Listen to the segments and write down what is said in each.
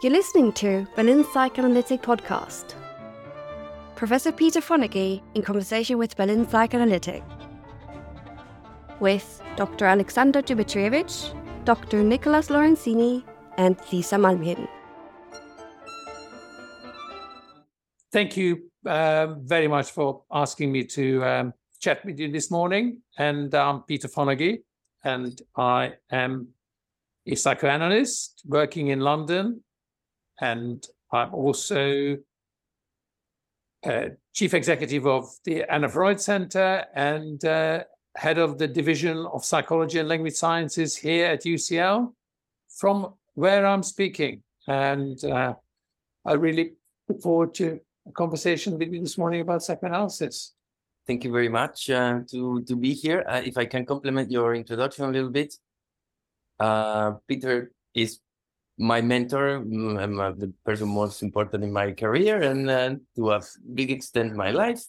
You're listening to Berlin Psychoanalytic Podcast. Professor Peter Fonagy in conversation with Berlin Psychoanalytic. With Dr. Aleksandar Dimitrijevic, Dr. Nicolas Lorenzini, and Lisa Malmheden. Thank you uh, very much for asking me to um, chat with you this morning. And I'm Peter Fonagy, and I am a psychoanalyst working in London and I'm also uh, chief executive of the Anna Freud Center and uh, head of the division of psychology and language sciences here at UCL, from where I'm speaking. And uh, I really look forward to a conversation with you this morning about psychoanalysis. Thank you very much uh, to to be here. Uh, if I can complement your introduction a little bit, uh, Peter is my mentor, I'm uh, the person most important in my career and uh, to a big extent my life.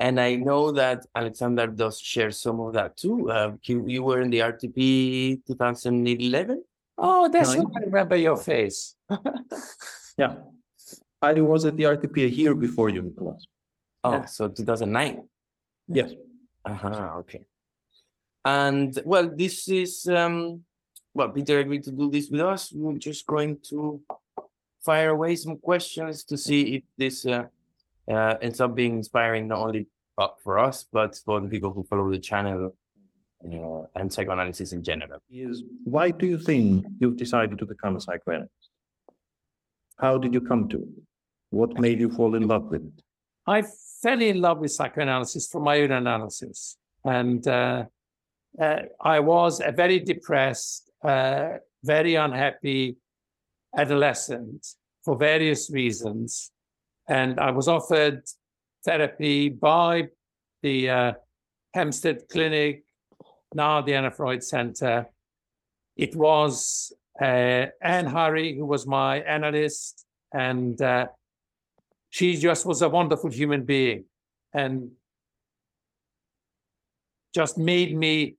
And I know that Aleksandar does share some of that too. Uh, you, you were in the RTP 2011? Oh, that's no, I remember your face. yeah. I was at the RTP a year before you, Nicolas. Oh, yeah. so 2009? Yes. Uh-huh, okay. And well, this is um, well, Peter agreed to do this with us. We're just going to fire away some questions to see if this uh, uh, ends up being inspiring not only for us, but for the people who follow the channel uh, and psychoanalysis in general. Is why do you think you've decided to become a psychoanalyst? How did you come to it? What made you fall in love with it? I fell in love with psychoanalysis from my own analysis. And uh, uh, I was a very depressed uh, very unhappy adolescent for various reasons. And I was offered therapy by the uh, Hampstead Clinic, now the Anna Freud Center. It was uh, Anne Hurry, who was my analyst, and uh, she just was a wonderful human being and just made me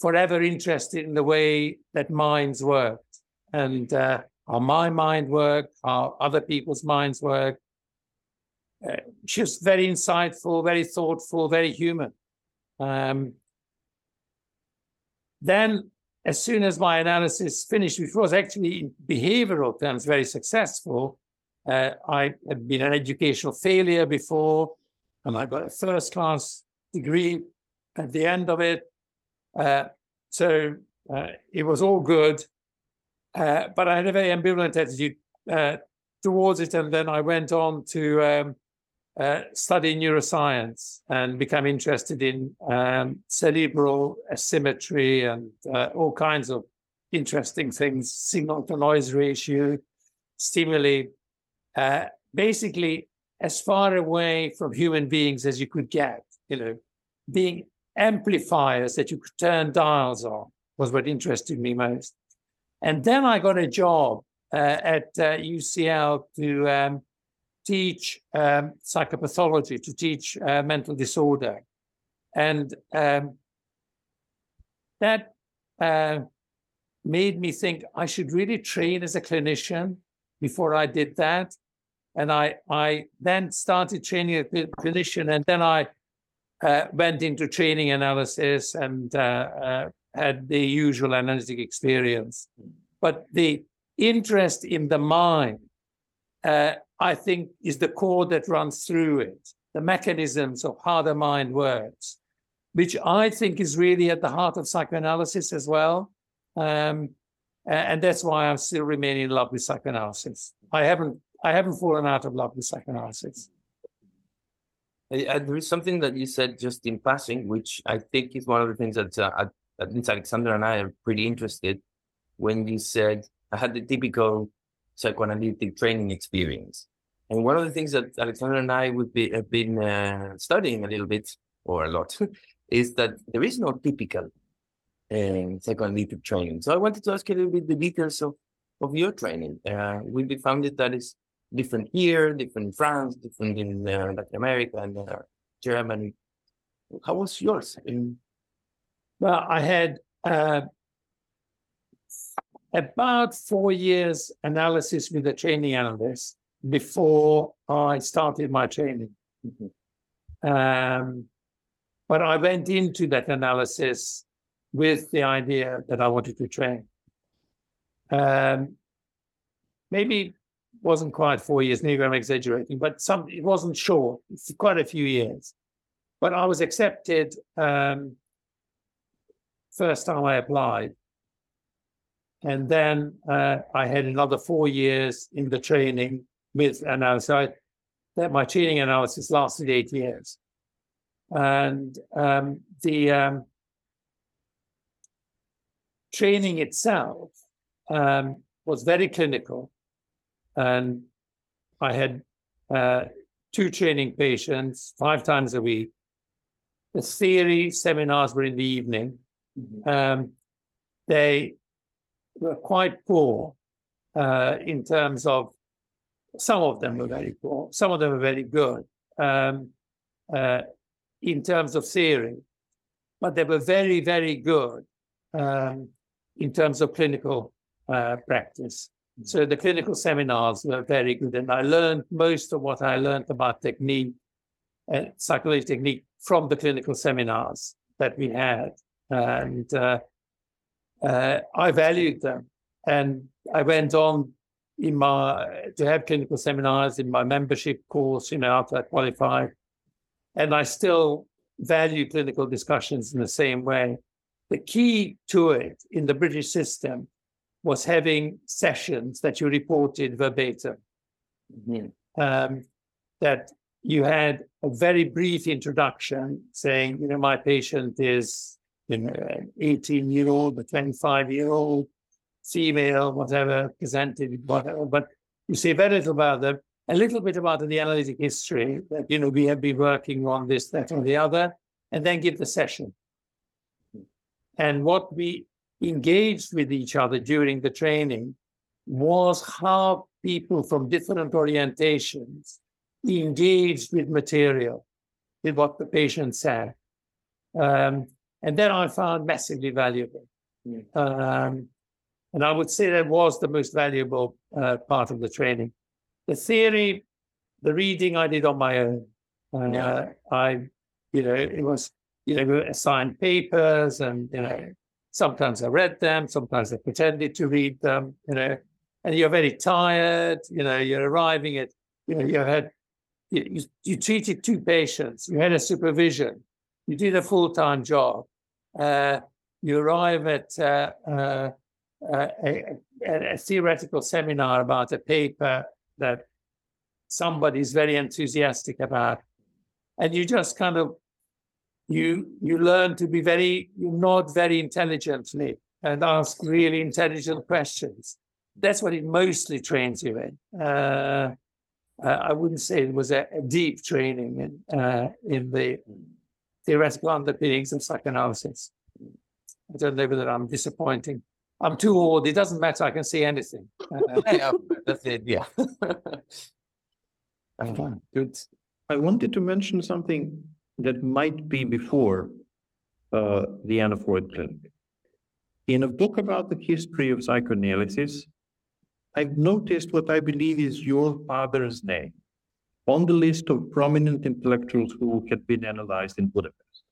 forever interested in the way that minds worked and uh, how my mind worked, how other people's minds work. Uh, was very insightful, very thoughtful, very human. Um, then, as soon as my analysis finished, which was actually in behavioral terms very successful, uh, I had been an educational failure before, and I got a first class degree at the end of it. Uh, so uh, it was all good, uh, but I had a very ambivalent attitude uh, towards it. And then I went on to um, uh, study neuroscience and become interested in um, cerebral asymmetry and all kinds of interesting things, signal to noise ratio, stimuli, basically as far away from human beings as you could get, you know, being amplifiers that you could turn dials on was what interested me most. And then I got a job uh, at uh, UCL to um, teach um, psychopathology, to teach uh, mental disorder. And um, that uh, made me think I should really train as a clinician before I did that. And I, I then started training as a clinician, and then I uh, went into training analysis and uh, uh, had the usual analytic experience. But the interest in the mind, uh, I think, is the core that runs through it, the mechanisms of how the mind works, which I think is really at the heart of psychoanalysis as well. Um, and that's why I'm still remaining in love with psychoanalysis. I haven't I haven't fallen out of love with psychoanalysis. Uh, there is something that you said just in passing, which I think is one of the things that uh, at least Aleksandar and I are pretty interested. When you said I had the typical psychoanalytic training experience, and one of the things that Aleksandar and I would be have been uh, studying a little bit or a lot is that there is no typical uh, psychoanalytic training. So I wanted to ask you a little bit the details of of your training. Uh, we found it that is different here, different in France, different in uh, Latin America and uh, Germany. How was yours? In... Well, I had uh, about four years analysis with a training analyst before I started my training. Um, but I went into that analysis with the idea that I wanted to train. Um, maybe wasn't quite four years, maybe I'm exaggerating, but some it wasn't short, it's quite a few years. But I was accepted um, first time I applied. And then uh, I had another four years in the training with analysis. So that my training analysis lasted eight years. And um, the um, training itself um, was very clinical. And I had uh, two training patients five times a week. The theory seminars were in the evening. Um, they were quite poor uh, in terms of some of them were very poor, some of them were very good um, uh, in terms of theory, but they were very, very good um, in terms of clinical uh, practice. So the clinical seminars were very good, and I learned most of what I learned about technique, uh, psychology technique, from the clinical seminars that we had, and uh, uh, I valued them. And I went on in my to have clinical seminars in my membership course, you know, after I qualified, and I still value clinical discussions in the same way. The key to it in the British system was having sessions that you reported verbatim. Um, that you had a very brief introduction saying, you know, my patient is, you know, an 18 year old, a 25 year old, female, whatever, presented, whatever. But you say very little about them, a little bit about the analytic history that, you know, we have been working on this, that, or the other, and then give the session. And what we engaged with each other during the training was how people from different orientations engaged with material, with what the patient said. Um, and that I found massively valuable. Um, and I would say that was the most valuable uh, part of the training. The theory, the reading I did on my own. Uh, Yeah. I, you know, it was, you know, assigned papers and, you know, sometimes I read them, sometimes I pretended to read them, you know, and you're very tired, you know, you're arriving at, you know, you had, you, you, treated two patients, you had a supervision, you did a full-time job, uh, you arrive at uh, uh, uh, a, a, a theoretical seminar about a paper that somebody's very enthusiastic about, and you just kind of you you learn to be very you nod very intelligently and ask really intelligent questions. That's what it mostly trains you in. Uh, uh, I wouldn't say it was a, a deep training in uh, in the theoretical underpinnings of psychoanalysis. I don't know whether I'm disappointing. I'm too old. It doesn't matter. I can see anything. Uh, yeah, that's it. Yeah. Good. I wanted to mention something that might be before uh, the Anna Freud Clinic. In a book about the history of psychoanalysis, I've noticed what I believe is your father's name on the list of prominent intellectuals who had been analyzed in Budapest.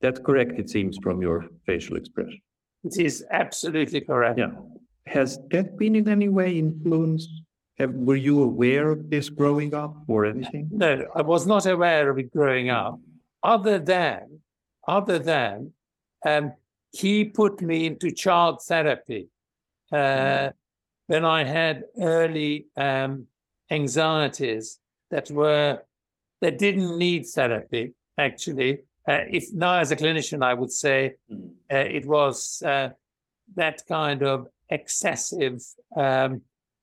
That's correct, it seems, from your facial expression. it is absolutely correct. Yeah. Has that been in any way influenced? Have, were you aware of this growing up or anything? No, I was not aware of it growing up, other than, other than, um, he put me into child therapy uh, when I had early um, anxieties that were that didn't need therapy. Actually, uh, if now as a clinician, I would say Mm. uh, it was uh, that kind of excessive um,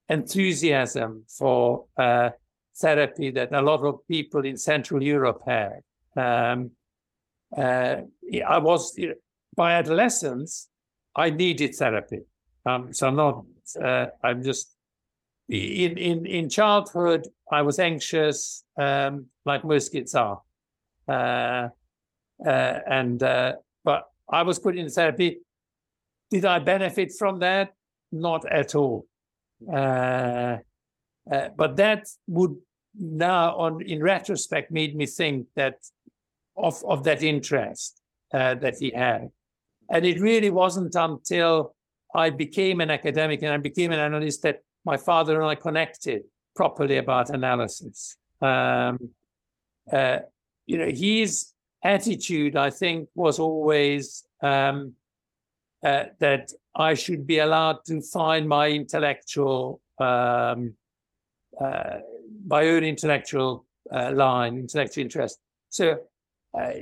enthusiasm for uh, therapy that a lot of people in Central Europe had. Um, uh, I was by adolescence, I needed therapy. Um, so I'm not. Uh, I'm just in in in childhood. I was anxious, um, like most kids are, uh, uh, and uh, but I was put in therapy. Did I benefit from that? not at all. Uh, uh, but that would now, on in retrospect, made me think that of of that interest uh, that he had, and it really wasn't until I became an academic and I became an analyst that my father and I connected properly about analysis. Um, uh, you know, his attitude, I think, was always um, that I should be allowed to find my intellectual, um, uh, my own intellectual uh, line, intellectual interest. So uh,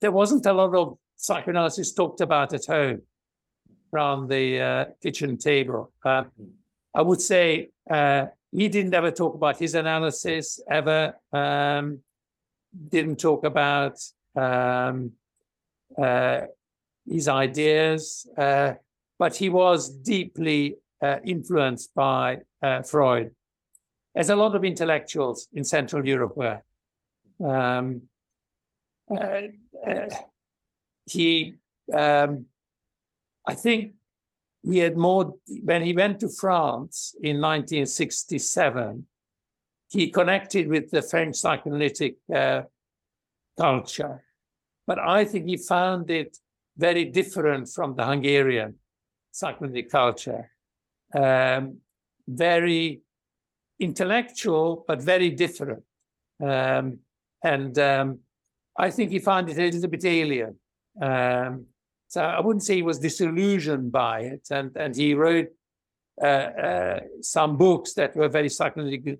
there wasn't a lot of psychoanalysis talked about at home around the uh, kitchen table. Uh, I would say he didn't ever talk about his analysis ever. Um, didn't talk about um, uh, his ideas, uh, but he was deeply uh, influenced by uh, Freud, as a lot of intellectuals in Central Europe were. Um, uh, uh, he, um, I think, he had more when he went to France in 1967. He connected with the French psychoanalytic culture. But I think he found it very different from the Hungarian psychoanalytic culture. Um, very intellectual, but very different. Um, and um, I think he found it a little bit alien. Um, so I wouldn't say he was disillusioned by it. And, and he wrote uh, uh, some books that were very psychoanalytic.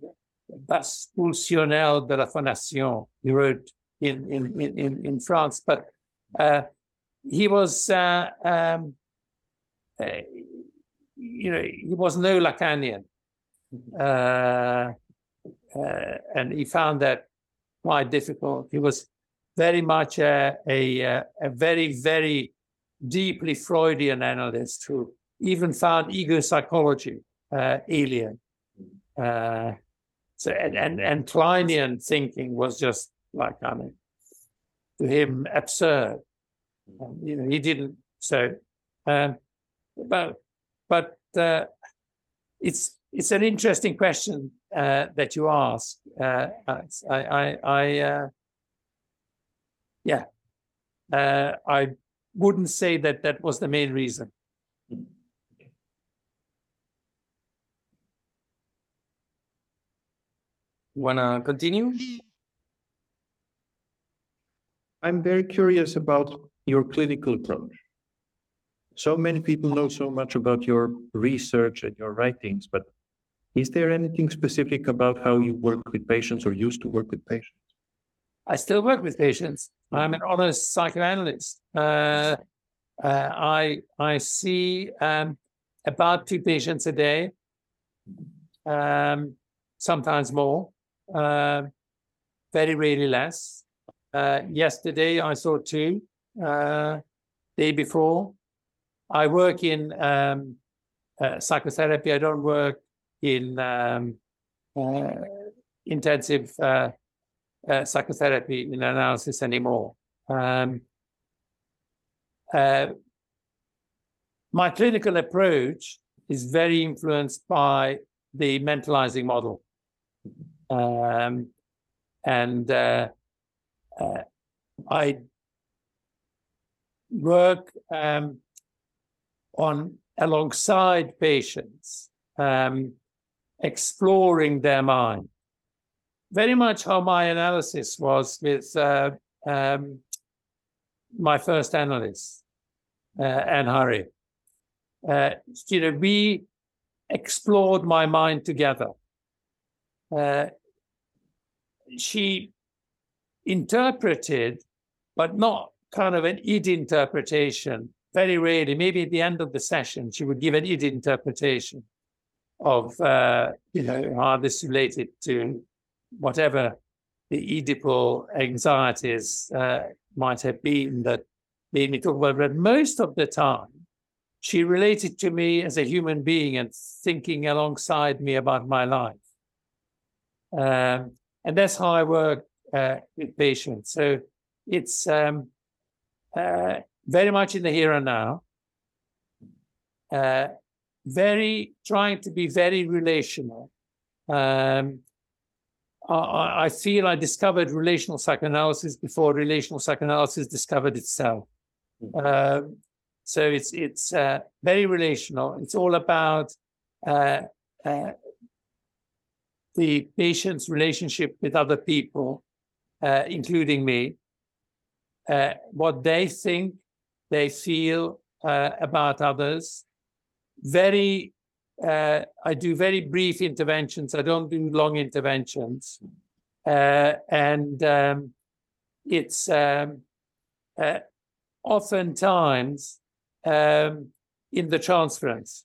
Bases Pulsionnelles de la Phonation. He wrote in in in in France, but uh, he was uh, uh, you know he was no Lacanian, uh, uh, and he found that quite difficult. He was very much a a, a very very deeply Freudian analyst who even found ego psychology uh, alien. so and, and and Kleinian thinking was just like I mean, to him absurd. Um, you know, he didn't. So, um, but but uh, it's it's an interesting question uh, that you ask. Uh, I I, I uh, yeah, uh, I wouldn't say that that was the main reason. Wanna continue? I'm very curious about your clinical approach. So many people know so much about your research and your writings, but is there anything specific about how you work with patients or used to work with patients? I still work with patients. I'm an honest psychoanalyst. Uh, uh, I I see um, about two patients a day, um, sometimes more, uh, very rarely less. Uh, yesterday, I saw two. Uh, day before, I work in um, uh, psychotherapy. I don't work in um, uh, intensive uh, uh, psychotherapy in analysis anymore. Um, my clinical approach is very influenced by the mentalizing model. Um, and uh, I work um, on alongside patients, um, exploring their mind. Very much how my analysis was with uh, um, my first analyst, uh, Anne Hurry. Uh, you know, we explored my mind together. Uh, she interpreted, but not kind of an id interpretation. Very rarely, maybe at the end of the session, she would give an id interpretation of, uh, you know, how this related to whatever the Oedipal anxieties uh, might have been that made me talk about. But most of the time, she related to me as a human being and thinking alongside me about my life. Um, and that's how I work uh, with patients. So it's um, uh, very much in the here and now. Uh, very trying to be very relational. Um, I, I feel I discovered relational psychoanalysis before relational psychoanalysis discovered itself. Um, so it's it's uh, very relational. It's all about uh, uh, the patient's relationship with other people, uh, including me, uh, what they think, they feel uh, about others. Very, I do very brief interventions. I don't do long interventions, and um, it's um, oftentimes um, in the transference.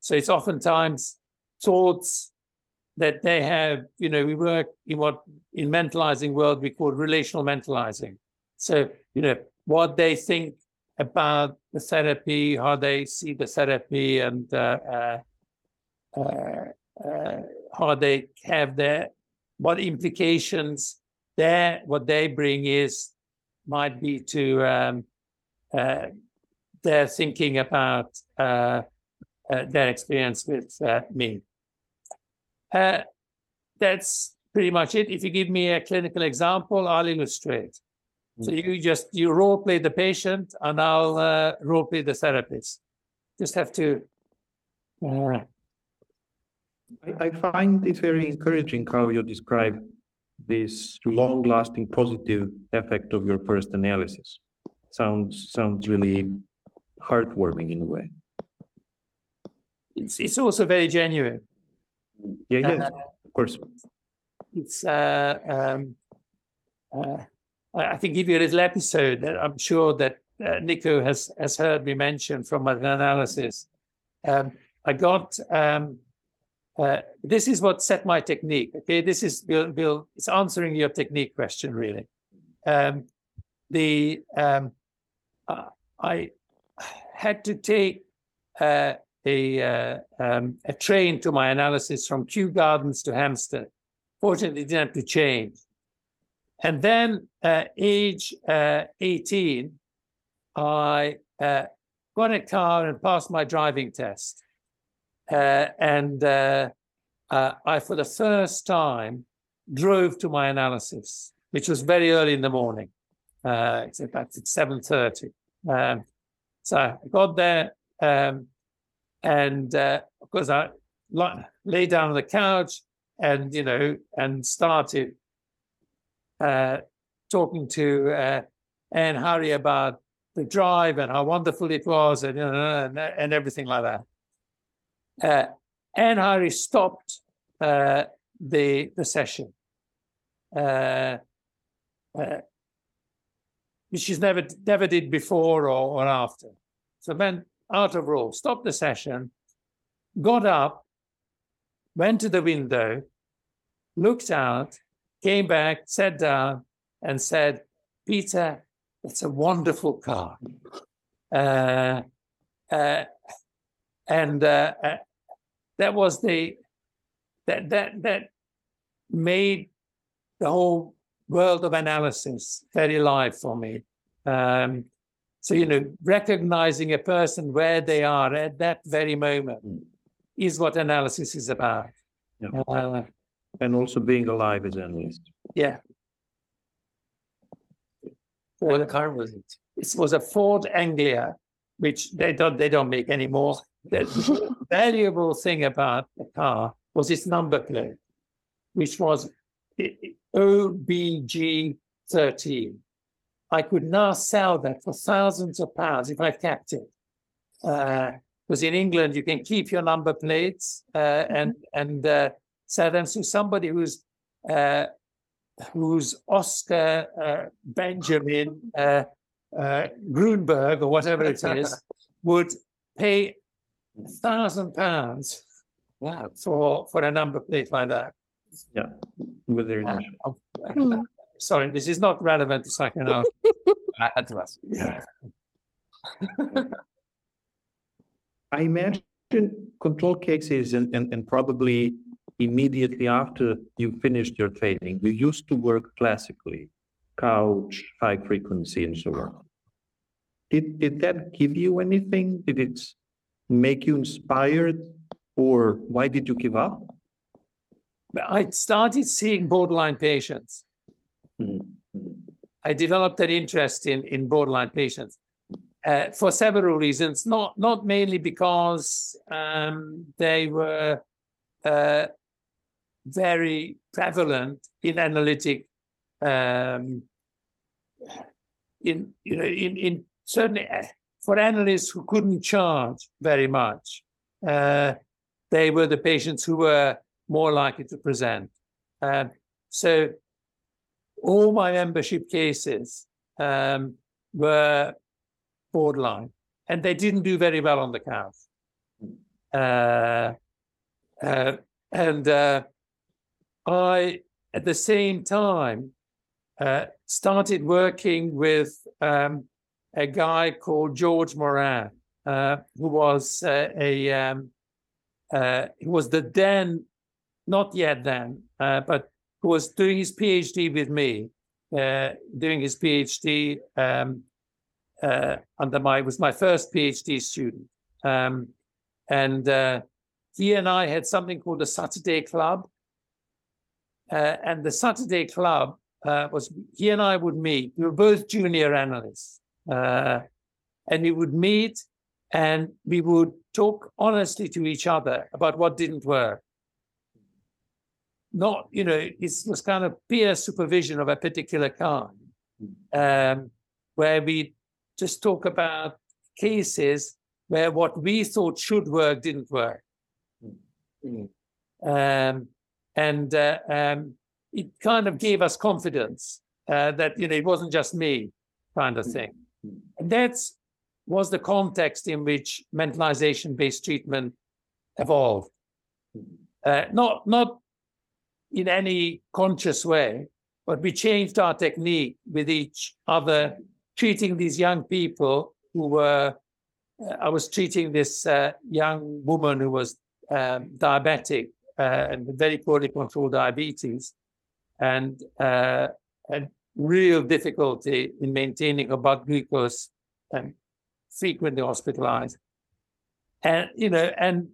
So it's oftentimes thoughts that they have, you know, we work in what in mentalizing world we call relational mentalizing. So, you know, what they think about the therapy, how they see the therapy, and uh, uh, uh, uh how they have their what implications there, what they bring is might be to um, uh, their thinking about uh, their experience with me. Uh, that's pretty much it. If you give me a clinical example, I'll illustrate. So you just you role play the patient, and I'll uh, role play the therapist. Just have to. Uh, I, I find it very encouraging how you describe this long-lasting positive effect of your first analysis. Sounds sounds really heartwarming in a way. It's it's also very genuine. Yeah, yeah, of course. It's uh, um, uh, I can give you a little episode that I'm sure that uh, Nico has has heard me mention from an analysis. Um, I got um, uh, this is what set my technique. Okay, this is Bill. Bill it's answering your technique question really. Um, the um, uh, I had to take uh, a, uh, um, a train to my analysis from Kew Gardens to Hampstead. Fortunately, didn't have to change. And then, uh, age uh, 18, I uh, got a car and passed my driving test. Uh, and uh, I, for the first time, drove to my analysis, which was very early in the morning. it's in fact it's 7.30. Um, so I got there, um, and uh, of course, I lay down on the couch and, you know, and started uh, talking to uh, Anne Hurry about the drive and how wonderful it was and, and, and everything like that. Uh, Anne Hurry stopped uh, the, the session. Uh, uh, which she's never never did before or, or after. So then out of rule, stopped the session, got up, went to the window, looked out, came back, sat down, and said, Peter, it's a wonderful car. Uh, uh, and uh, uh that was the that that that made the whole world of analysis very live for me. Um, so, you know, recognizing a person where they are at that very moment mm. is what analysis is about. Yeah. And also being alive as an analyst. Yeah. What car was it? It was a Ford Anglia, which they don't they don't make anymore. The valuable thing about the car was its number plate, which was OBG 13. I could now sell that for thousands of pounds if I kept it. Because uh, in England, you can keep your number plates uh, and and uh, sell them to somebody who's uh, who's Oscar uh, Benjamin uh, Grunberg or whatever it is would pay a thousand pounds wow. for for a number plate like that. Yeah, with their sorry, this is not relevant to psychoanalysis. I had to ask. Yeah. I imagine control cases and, and, and probably immediately after you finished your training, you used to work classically, couch, high frequency, and so on. Did, did that give you anything? Did it make you inspired, or why did you give up? I started seeing borderline patients. Mhm. I developed an interest in, in borderline patients uh, for several reasons, not, not mainly because um, they were uh, very prevalent in analytic, um, in, you know, in, in certainly uh, for analysts who couldn't charge very much, uh, they were the patients who were more likely to present. Um, so all my membership cases um, were borderline, and they didn't do very well on the couch. Uh, uh, and uh, I, at the same time, uh, started working with um, a guy called George Moran, uh, who was uh, a um, he was the then, not yet then, but who was doing his PhD with me, doing his PhD um, under my was my first PhD student, um, and he and I had something called the Saturday Club. Uh, and the Saturday Club uh, was he and I would meet. We were both junior analysts, uh, and we would meet and we would talk honestly to each other about what didn't work. Not, you know, it was kind of peer supervision of a particular kind, um, where we just talk about cases where what we thought should work didn't work. Um, and uh, um, it kind of gave us confidence uh, that you know it wasn't just me, kind of thing. And that was the context in which mentalization-based treatment evolved. Uh, not not in any conscious way, but we changed our technique with each other, treating these young people who were. Uh, I was treating this uh, young woman who was um, diabetic and very poorly controlled diabetes, and uh, had real difficulty in maintaining her blood glucose and frequently hospitalized. And you know, and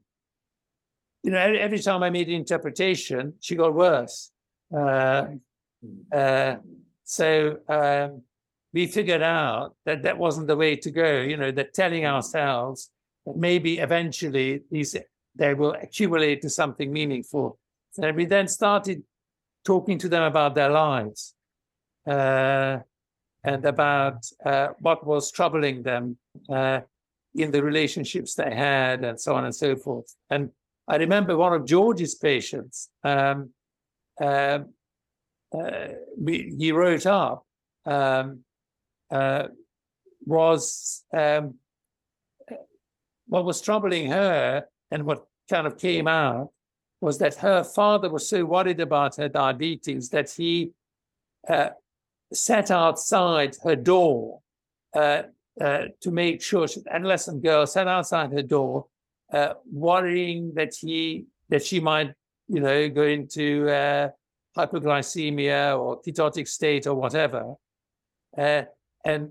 you know, every, every time I made an interpretation, she got worse. Uh, uh, so um, we figured out that that wasn't the way to go. You know, that telling ourselves that maybe eventually these they will accumulate to something meaningful. And we then started talking to them about their lives uh, and about uh, what was troubling them uh, in the relationships they had and so on and so forth. And I remember one of George's patients, um, uh, uh, he wrote up, um, uh, was um, what was troubling her and what kind of came out was that her father was so worried about her diabetes that he uh, sat outside her door uh, uh, to make sure she, adolescent girl sat outside her door, uh, worrying that he that she might, you know, go into uh, hypoglycemia or ketotic state or whatever, uh, and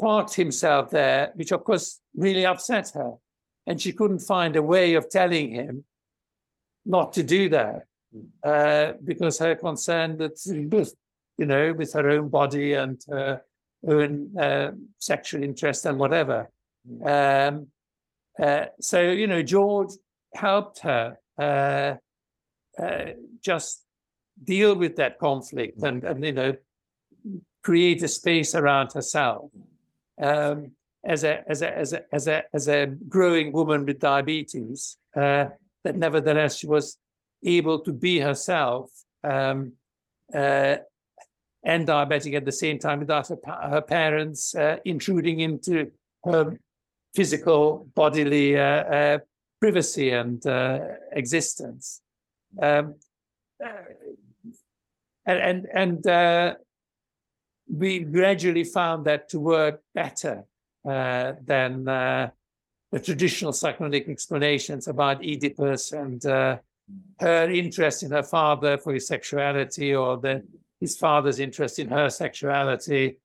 parked himself there, which of course really upset her and she couldn't find a way of telling him not to do that uh, because her concern that you know with her own body and her own uh, sexual interest and whatever. Um, uh, so you know george helped her uh, uh, just deal with that conflict and, and you know create a space around herself. Um, as a as a as a as a as a growing woman with diabetes uh, that nevertheless she was able to be herself um, uh, and diabetic at the same time without her, her parents uh, intruding into her physical bodily uh, uh, privacy and uh, existence. Um, and and, and we gradually found that to work better uh, than uh, the traditional psychoanalytic explanations about Oedipus and uh, her interest in her father for his sexuality or the, his father's interest in her sexuality.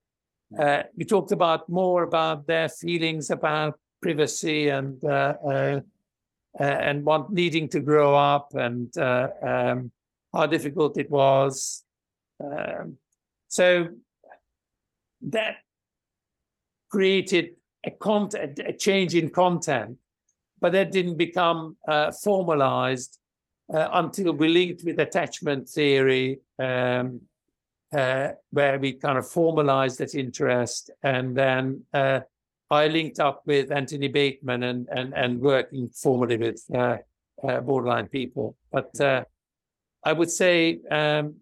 Uh, we talked about more about their feelings about privacy and uh, and want needing to grow up and uh, um, how difficult it was. Um, so that created a content, a change in content, but that didn't become uh, formalized uh, until we linked with attachment theory, um, uh, where we kind of formalized that interest, and then uh, I linked up with Anthony Bateman and and and working formally with uh, uh, borderline people. But I would say um,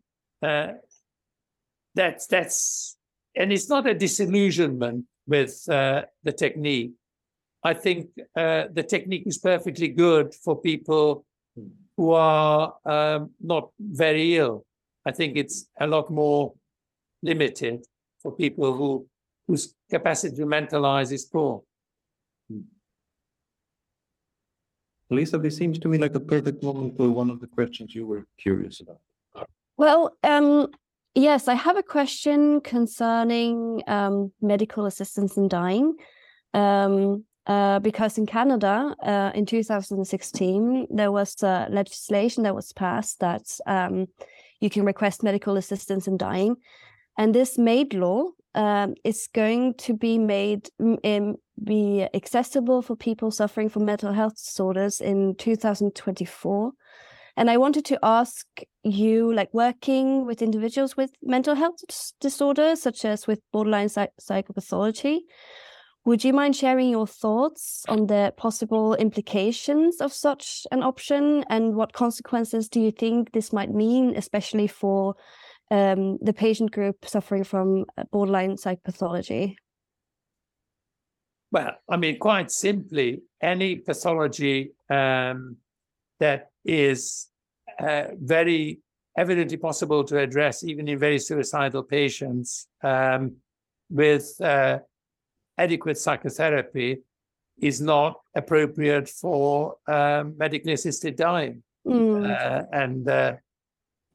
that's that's and it's not a disillusionment with uh, the technique. I think uh, the technique is perfectly good for people who are um, not very ill. I think it's a lot more limited for people who whose capacity to mentalize is poor. Lisa, this seems to me like a perfect moment for one of the questions you were curious about. Well, um, Yes, I have a question concerning um, medical assistance in dying. Um, uh, because in Canada, uh, in 2016, there was uh, legislation that was passed that um, you can request medical assistance in dying. And this made law um, is going to be made um, be accessible for people suffering from mental health disorders in 2024. And I wanted to ask you, like working with individuals with mental health disorders, such as with borderline psych- psychopathology, would you mind sharing your thoughts on the possible implications of such an option and what consequences do you think this might mean, especially for um, the patient group suffering from uh, borderline psychopathology? Well, I mean, quite simply, any pathology um, that is uh, very evidently possible to address even in very suicidal patients um, with uh, adequate psychotherapy is not appropriate for um, medically assisted dying. Mm. Uh, and uh,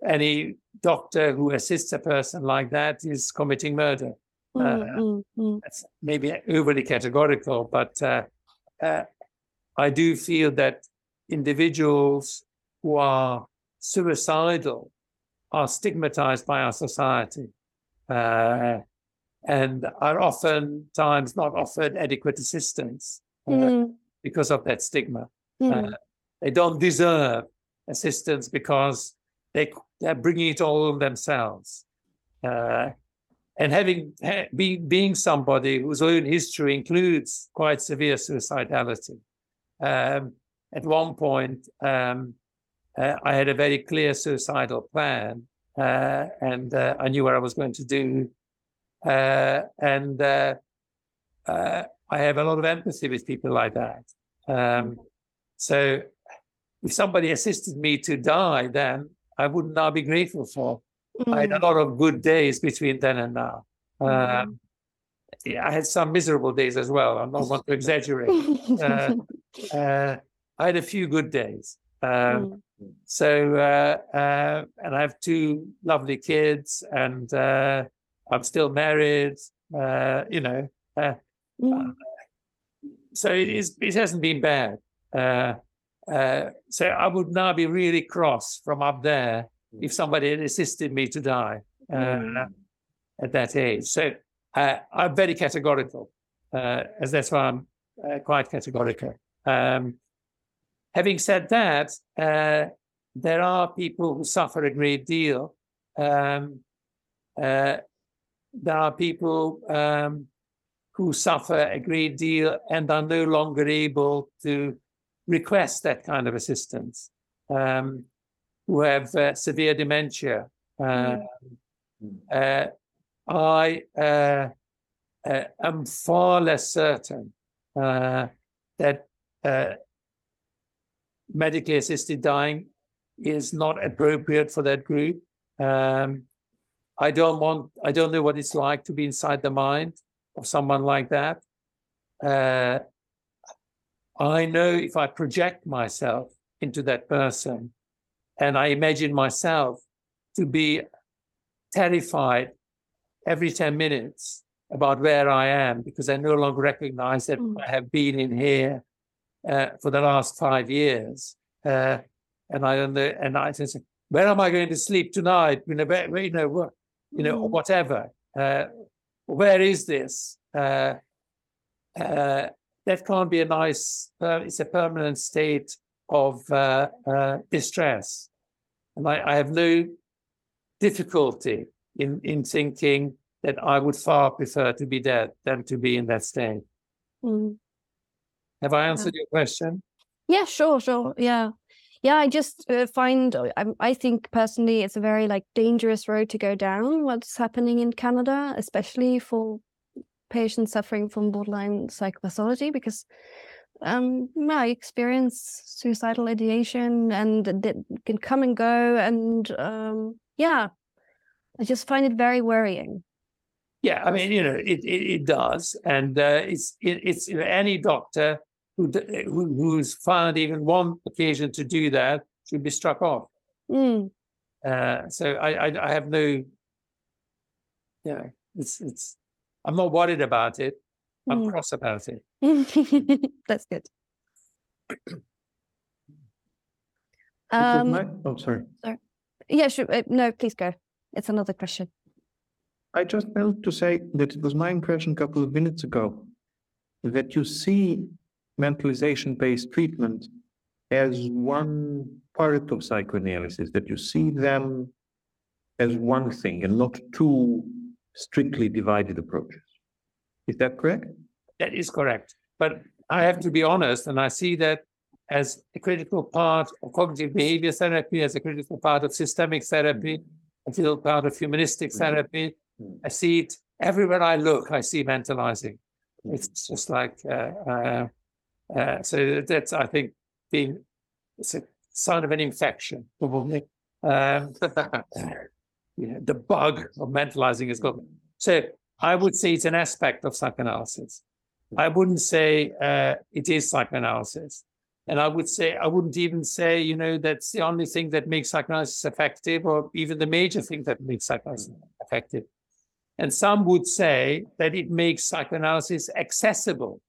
any doctor who assists a person like that is committing murder. Mm, uh, mm, mm. That's maybe overly categorical, but uh, I do feel that individuals who are suicidal are stigmatized by our society uh, and are oftentimes not offered adequate assistance uh, mm. because of that stigma. Mm. Uh, they don't deserve assistance because they, they're bringing it all on themselves. Uh, and having ha- be, being somebody whose own history includes quite severe suicidality, um, at one point, um, uh, I had a very clear suicidal plan, uh, and uh, I knew what I was going to do. Uh, and uh, uh, I have a lot of empathy with people like that. Um, so, if somebody assisted me to die, then I would not now be grateful for. Mm. I had a mm. lot of good days between then and now. Mm. Um, yeah, I had some miserable days as well. I'm not want to exaggerate. I had a few good days. Um, mm. So, uh, uh, and I have two lovely kids, and uh, I'm still married. Uh, you know, uh, mm. so it is. It hasn't been bad. so I would now be really cross from up there if somebody had assisted me to die mm. at that age. So I'm very categorical, as that's why I'm quite categorical. Um, Having said that, uh, there are people who suffer a great deal. Um, uh, there are people um, who suffer a great deal and are no longer able to request that kind of assistance, um, who have uh, severe dementia. Uh, uh, I uh, am far less certain that medically assisted dying is not appropriate for that group. Um, I don't want, I don't know what it's like to be inside the mind of someone like that. Uh, I know if I project myself into that person and I imagine myself to be terrified every 10 minutes about where I am because I no longer recognize that Mm. I have been in here uh, for the last five years. Uh, and I don't know, and I just, where am I going to sleep tonight? You know, where, you know, what, you know, Mm. whatever. Uh, where is this? Uh, uh, that can't be a nice, it's a permanent state of uh, uh, distress. And I, I have no difficulty in, in thinking that I would far prefer to be dead than to be in that state. Mm. Have I answered your question? Yeah, sure, sure. Yeah. Yeah, I just uh, find uh, I, I think personally it's a very like dangerous road to go down what's happening in Canada, especially for patients suffering from borderline psychopathology because um yeah, I experience suicidal ideation and it can come and go and um yeah, I just find it very worrying. Yeah, I mean, you know, it it, it does, and uh, it's it, it's you know, any doctor who, who who's found even one occasion to do that should be struck off. Mm. Uh, so I, I I have no, yeah, it's it's I'm not worried about it. I'm Mm. cross about it. That's good. Um, my- Oh, sorry. yeah, sure. Uh, no, please go. It's another question. I just felt to say that it was my impression a couple of minutes ago that you see mentalization-based treatment as one part of psychoanalysis, that you see them as one thing and not two strictly divided approaches. Is that correct? That is correct. But I have to be honest, and I see that as a critical part of cognitive behavior therapy, as a critical part of systemic therapy, a critical part of humanistic Mhm. therapy. Mhm. I see it everywhere I look, I see mentalizing. It's just like, uh, uh, uh, so that's, I think, being, it's a sign of an infection, probably. Um, you know, the bug of mentalizing is gone. So I would say it's an aspect of psychoanalysis. I wouldn't say uh, it is psychoanalysis. And I would say, I wouldn't even say, you know, that's the only thing that makes psychoanalysis effective, or even the major thing that makes psychoanalysis effective. And some would say that it makes psychoanalysis accessible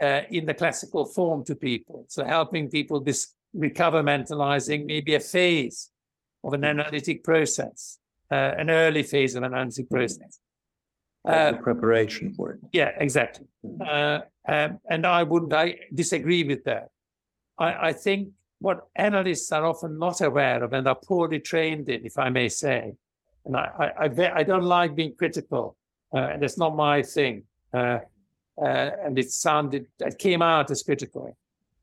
uh, in the classical form to people. So helping people dis- recover mentalizing, maybe a phase of an analytic process, uh, an early phase of an analytic process. Uh, preparation for it. yeah, exactly. Uh, um, and I wouldn't, I disagree with that. I, I think what analysts are often not aware of and are poorly trained in, if I may say, and I, I, I, I don't like being critical, uh, and it's not my thing. Uh, uh, and it sounded, it came out as critical,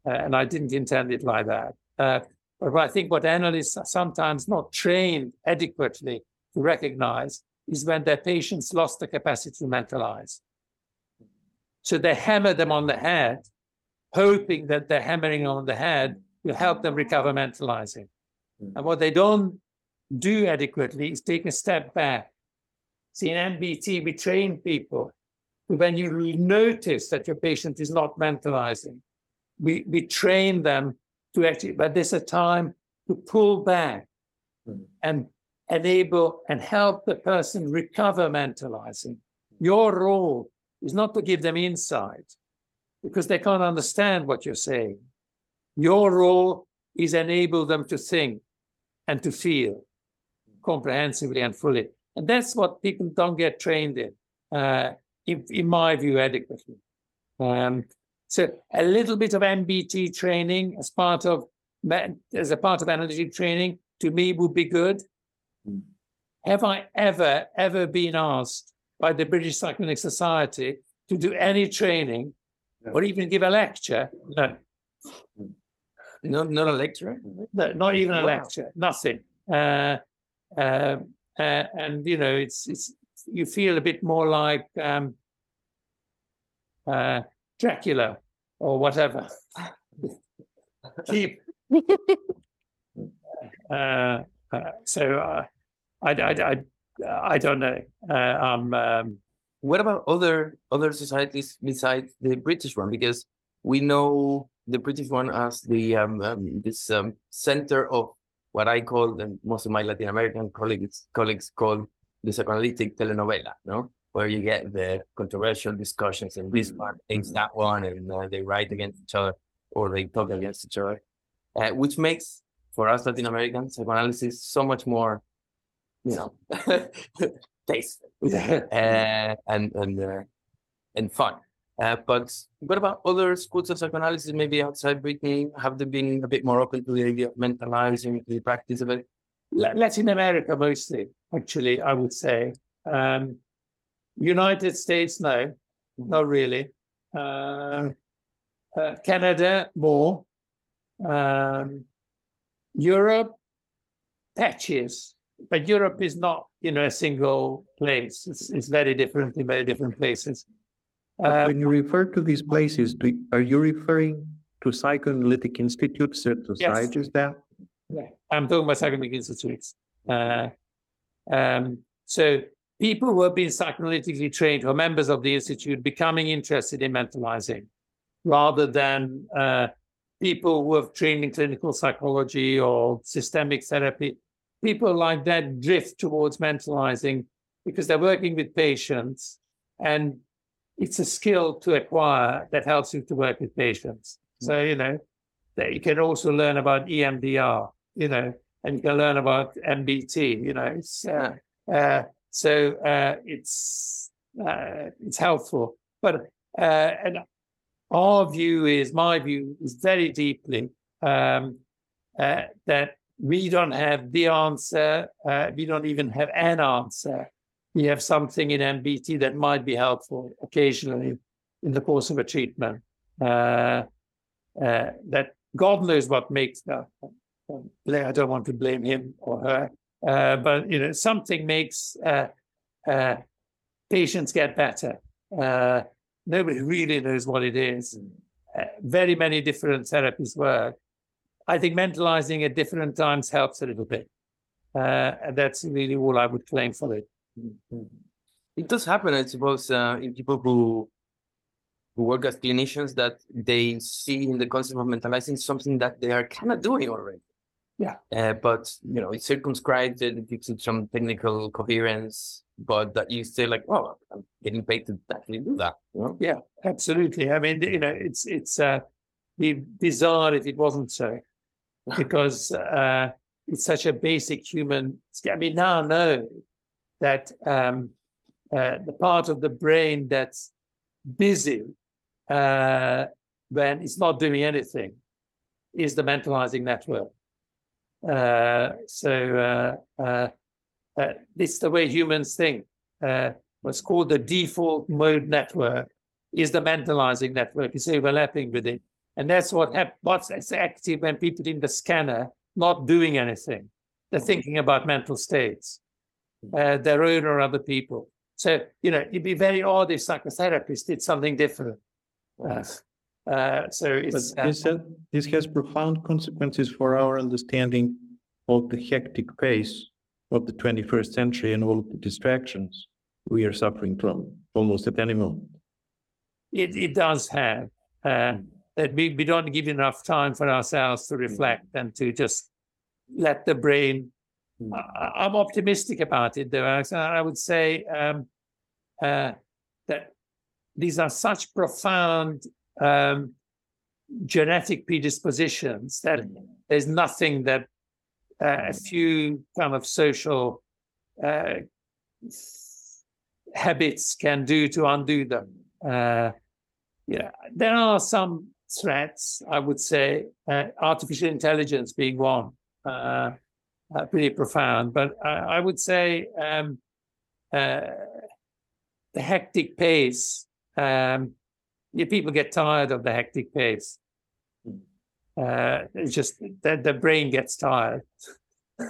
uh, and I didn't intend it like that. Uh, but I think what analysts are sometimes not trained adequately to recognize is when their patients lost the capacity to mentalize. So they hammer them on the head, hoping that the hammering on the head will help them recover mentalizing. And what they don't do adequately is take a step back. See, in MBT, we train people when you notice that your patient is not mentalizing, we, we train them to actually, but there's a time to pull back Mhm. and enable and help the person recover mentalizing. Your role is not to give them insight because they can't understand what you're saying. Your role is enable them to think and to feel comprehensively and fully. And that's what people don't get trained in, uh, in, in my view, adequately. Um, so a little bit of MBT training as part of as a part of analytic training to me would be good. Mm. Have I ever ever been asked by the British Psychoanalytic Society to do any training No. or even give a lecture? No, Not, not a lecturer? no not even a Wow. lecture. Nothing. Uh, uh, and you know, it's it's you feel a bit more like um, uh, Dracula or whatever. Keep uh, uh, so uh, I, I, I, I don't know. Uh, um, um, What about other other societies besides the British one? Because we know the British one as the um, um, this um, center of what I call and most of my Latin American colleagues colleagues call the psychoanalytic telenovela, no? where you get the controversial discussions and this one thinks that one and uh, they write against each other or they talk against each other, uh, which makes for us Latin Americans psychoanalysis so much more, you know, taste uh, and and uh, and fun. Uh, but what about other schools of psychoanalysis, maybe outside Britain? Have they been a bit more open to the idea of mentalizing the practice of it? La- Latin America mostly, actually, I would say. Um, United States, no, not really. Uh, uh, Canada, more. Um, Europe, patches, but Europe is not, you know, a single place. It's, it's very different in very different places. But Uh, When you refer to these places, do, are you referring to psychoanalytic institutes or societies there? Yeah, I'm talking about psychoanalytic institutes. Uh, um, so people who have been psychoanalytically trained who are members of the institute becoming interested in mentalizing rather than uh, people who have trained in clinical psychology or systemic therapy. People like that drift towards mentalizing because they're working with patients and it's a skill to acquire that helps you to work with patients. So, you know, that you can also learn about EMDR, you know, and you can learn about MBT, you know, it's, uh, uh, so uh, it's uh, it's helpful. But uh, and our view is my view is very deeply um, uh, that we don't have the answer. Uh, we don't even have an answer. We have something in MBT that might be helpful occasionally in the course of a treatment. Uh, uh, that God knows what makes that. I don't want to blame him or her, uh, but you know something makes uh, uh, patients get better. Uh, nobody really knows what it is. Uh, very many different therapies work. I think mentalizing at different times helps a little bit, uh, and that's really all I would claim for it. It does happen, I suppose, uh, in people who who work as clinicians that they see in the concept of mentalizing something that they are kind of doing already. Yeah. Uh, but you know, it's circumscribed, it gives it some technical coherence, but that you say like, oh, I'm getting paid to actually do that. You know? Yeah, absolutely. I mean, you know, it's it's uh, be bizarre if it wasn't so, because uh, it's such a basic human. I mean, now know that um, uh, the part of the brain that's busy uh, when it's not doing anything is the mentalizing network. Uh, so uh, uh, uh, it's the way humans think. What's called the default mode network is the mentalizing network. It's overlapping with it, and that's what what's active when people in the scanner not doing anything. They're thinking about mental states, uh, their own or other people. So you know, it'd be very odd if psychotherapists did something different. Uh, uh, so uh, this, has- this has profound consequences for our understanding of the hectic pace of the twenty-first century and all of the distractions we are suffering from almost at any moment. it, it does have uh, that we, we don't give enough time for ourselves to reflect and to just let the brain I, i'm optimistic about it though Alex. i would say um, uh, that these are such profound um, genetic predispositions that there's nothing that uh, a few kind of social uh, habits can do to undo them. Uh, yeah, there are some threats, I would say, uh, artificial intelligence being one, uh, pretty profound. But I, I would say um, uh, the hectic pace, um, yeah, people get tired of the hectic pace. Uh, it's just that the brain gets tired.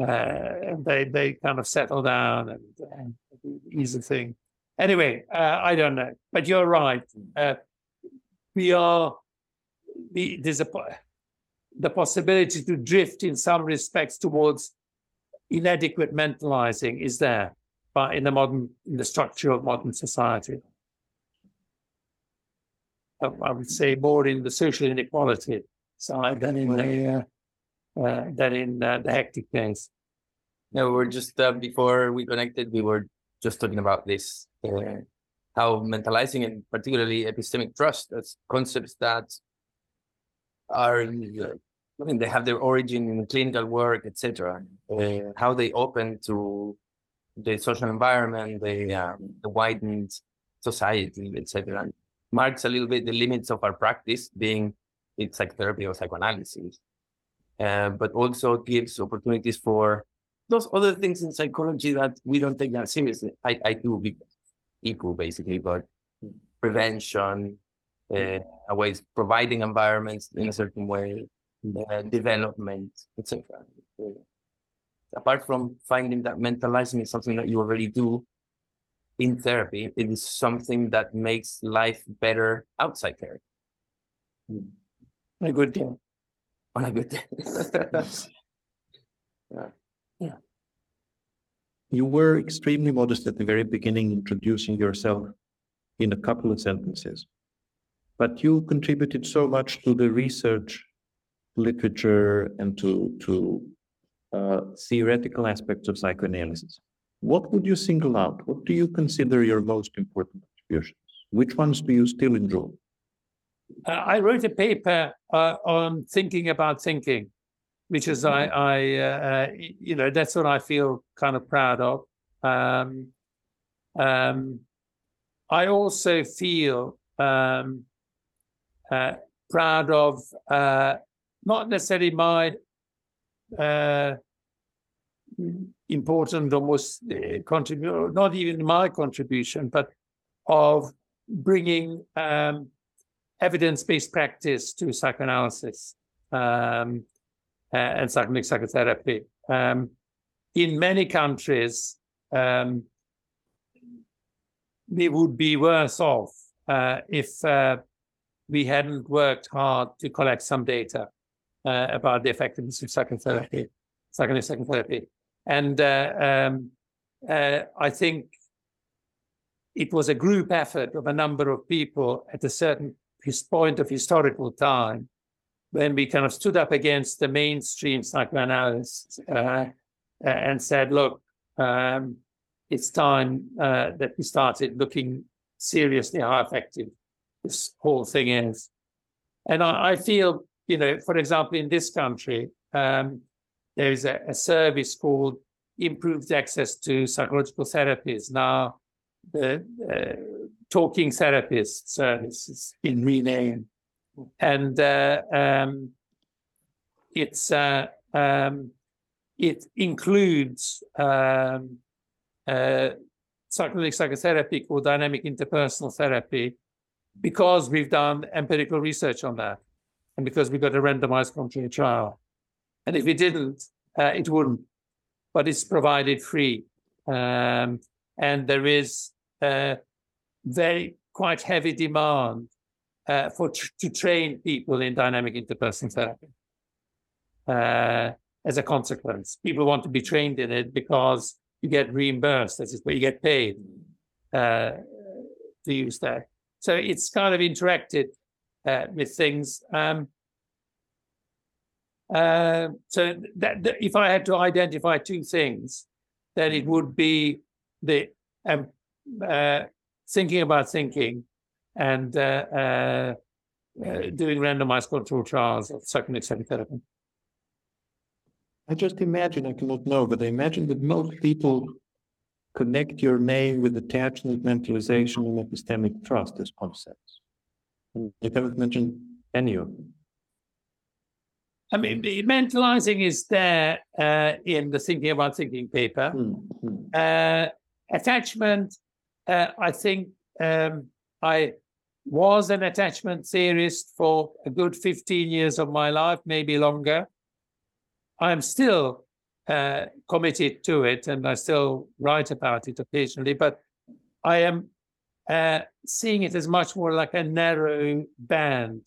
Uh, they they kind of settle down and uh, easy thing. Anyway, uh, I don't know, but you're right. Uh, we are we, there's a po- the possibility to drift in some respects towards inadequate mentalizing is there, but in the modern in the structure of modern society. I, I would say more in the social inequality side than in the uh, uh, than in uh, the hectic things. No, we were just uh, before we connected, we were just talking about this, uh, how mentalizing and particularly epistemic trust, as concepts that are, I mean, they have their origin in clinical work, etc. Uh, how they open to the social environment, the, um, the widened society, etc. Marks a little bit the limits of our practice, being it psychotherapy or psychoanalysis, uh, but also gives opportunities for those other things in psychology that we don't take that seriously. I, I do equal basically, but prevention, uh, ways providing environments in a certain way, uh, development, etc. Uh, apart from finding that mentalizing is something that you already do in therapy, it is something that makes life better outside therapy. On a good day. On a good day. yeah. Yeah. You were extremely modest at the very beginning, introducing yourself in a couple of sentences. But you contributed so much to the research literature and to, to uh, theoretical aspects of psychoanalysis. What would you single out? What do you consider your most important contributions? Which ones do you still enjoy? Uh, I wrote a paper uh, on thinking about thinking, which is I, mm-hmm. I uh, uh, you know, that's what I feel kind of proud of. Um, um, I also feel um, uh, proud of uh, not necessarily my important almost contribution, not even my contribution, but of bringing um, evidence-based practice to psychoanalysis um, and psychotherapy. Um, in many countries, um, we would be worse off uh, if uh, we hadn't worked hard to collect some data uh, about the effectiveness of psychotherapy, psychotherapy. And uh, um, uh, I think it was a group effort of a number of people at a certain point of historical time when we kind of stood up against the mainstream psychoanalysis uh, and said, look, um, it's time uh, that we started looking seriously how effective this whole thing is. And I, I feel, you know, for example, in this country, um, there is a, a service called Improved Access to Psychological Therapies. Now, the uh, talking therapist service has been renamed. And uh, um, it's uh, um, it includes um, uh, psychotherapy called dynamic interpersonal therapy because we've done empirical research on that and because we've got a randomized controlled trial. And if we didn't, uh, it wouldn't, but it's provided free. Um, and there is uh, very quite heavy demand uh, for to train people in dynamic interpersonal therapy. Uh, as a consequence, people want to be trained in it because you get reimbursed. That is where you get paid uh, to use that. So it's kind of interacted uh, with things. Um, uh, so that, that, if I had to identify two things, then it would be the um, uh, thinking about thinking and uh, uh, uh, doing randomized control trials of psychedelic psychotherapy. I just imagine, I cannot know, but I imagine that most people connect your name with attachment, mentalization, and epistemic trust as concepts. And you haven't mentioned any of them. I mean, mentalizing is there uh, in the thinking about thinking paper. Mm-hmm. Uh, attachment uh, I think um, I was an attachment theorist for a good 15 years of my life, maybe longer. I'm still uh, committed to it and I still write about it occasionally, but I am uh, seeing it as much more like a narrow band.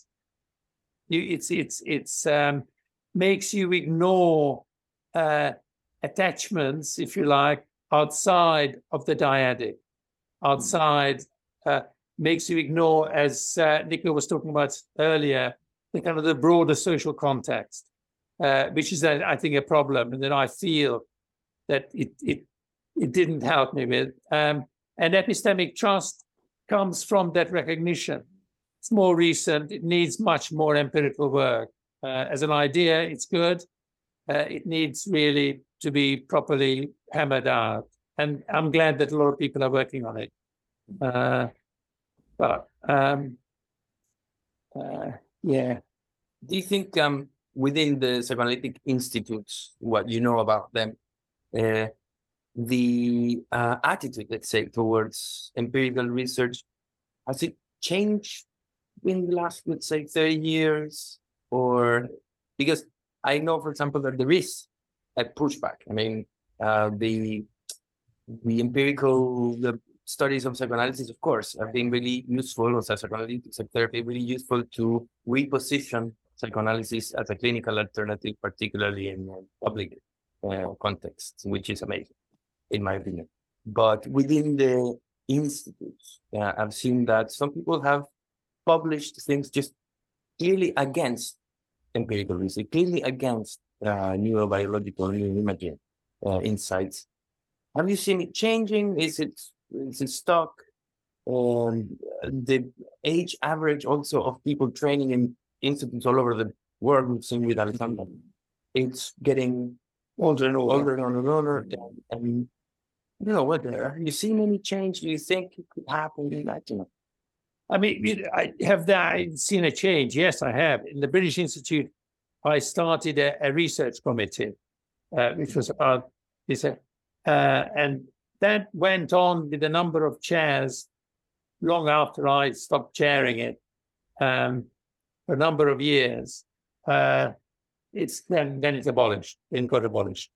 You, it's it's it's um, makes you ignore uh, attachments, if you like, outside of the dyadic outside uh, makes you ignore, as uh, Nicola was talking about earlier, the kind of the broader social context, uh, which is, I think, a problem. And then I feel that it, it it didn't help me with. Um, and epistemic trust comes from that recognition. It's more recent. It needs much more empirical work. Uh, as an idea, it's good. Uh, it needs really to be properly hammered out. And I'm glad that a lot of people are working on it. Uh, but um, uh, yeah. Do you think um, within the psychoanalytic institutes, what you know about them, uh, the uh, attitude, let's say, towards empirical research, has it changed in the last, let's say, 30 years? Or because I know, for example, that there is a pushback. I mean, uh, the the empirical the studies of psychoanalysis, of course, have been really useful, or psychoanalytic therapy, really useful to reposition psychoanalysis as a clinical alternative, particularly in public uh, contexts, which is amazing, in my opinion. But within the institutes, uh, I've seen that some people have published things just clearly against empirical research, clearly against uh, neurobiological neuroimaging uh, insights. Have you seen it changing? Is it is it stuck? Um, the age average also of people training in institutes all over the world, we've seen with Aleksandar, it's getting older and older and older and older. And you know what? Have you seen any change? Do you think it could happen in that? You know? I mean, I have that seen a change. Yes, I have. In the British Institute, I started a, a research committee, uh, which was about this, uh, and that went on with a number of chairs long after I stopped chairing it um, for a number of years. Uh, it's then then it's abolished. Then got abolished.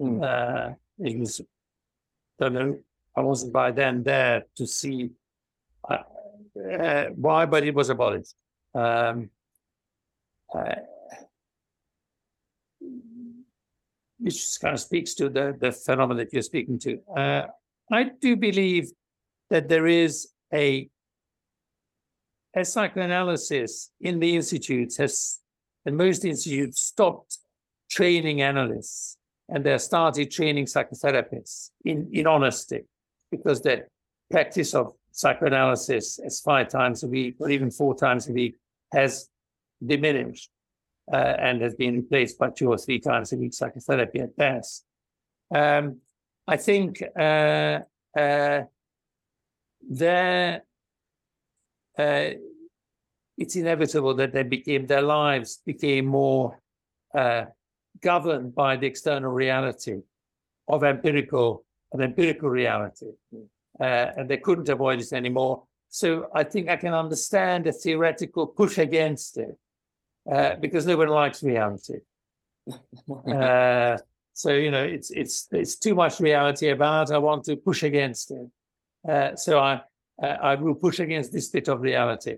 Mm. Uh, it was. Don't know. I wasn't by then there to see uh, uh, why, but it was abolished. Um, uh, which kind of speaks to the, the phenomenon that you're speaking to. Uh, I do believe that there is a, a psychoanalysis in the institutes has, and most institutes stopped training analysts and they started training psychotherapists in, in honesty because the practice of psychoanalysis as five times a week or even four times a week has diminished uh, and has been replaced by two or three times a week psychotherapy at best. Um, I think uh, uh, there uh, it's inevitable that they became their lives became more uh, governed by the external reality of empirical of empirical reality, uh, and they couldn't avoid it anymore. So I think I can understand a theoretical push against it uh, because no one likes reality. uh, so you know, it's it's it's too much reality about. I want to push against it. Uh, so I uh, I will push against this bit of reality.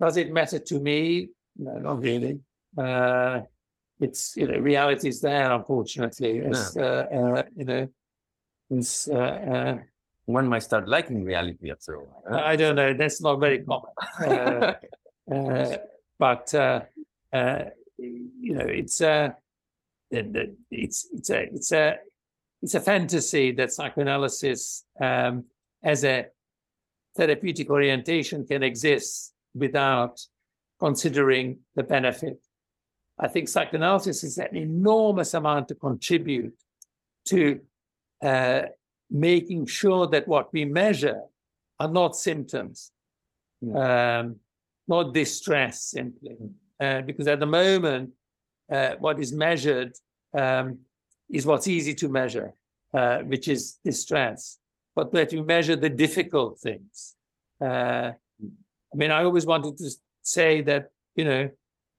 Does it matter to me? No, not really. Uh, it's you know, reality is there. Unfortunately, it's, uh, you know, it's. one might start liking reality after a while. I don't know. That's not very common but uh, uh, you know, it's a it's it's a it's a it's a fantasy that psychoanalysis um, as a therapeutic orientation can exist without considering the benefit. I think psychoanalysis is an enormous amount to contribute to uh, making sure that what we measure are not symptoms. Yeah. Um, not distress simply. Uh, because at the moment, uh, what is measured um, is what's easy to measure, uh, which is distress. But let you measure the difficult things. Uh, I mean, I always wanted to say that, you know,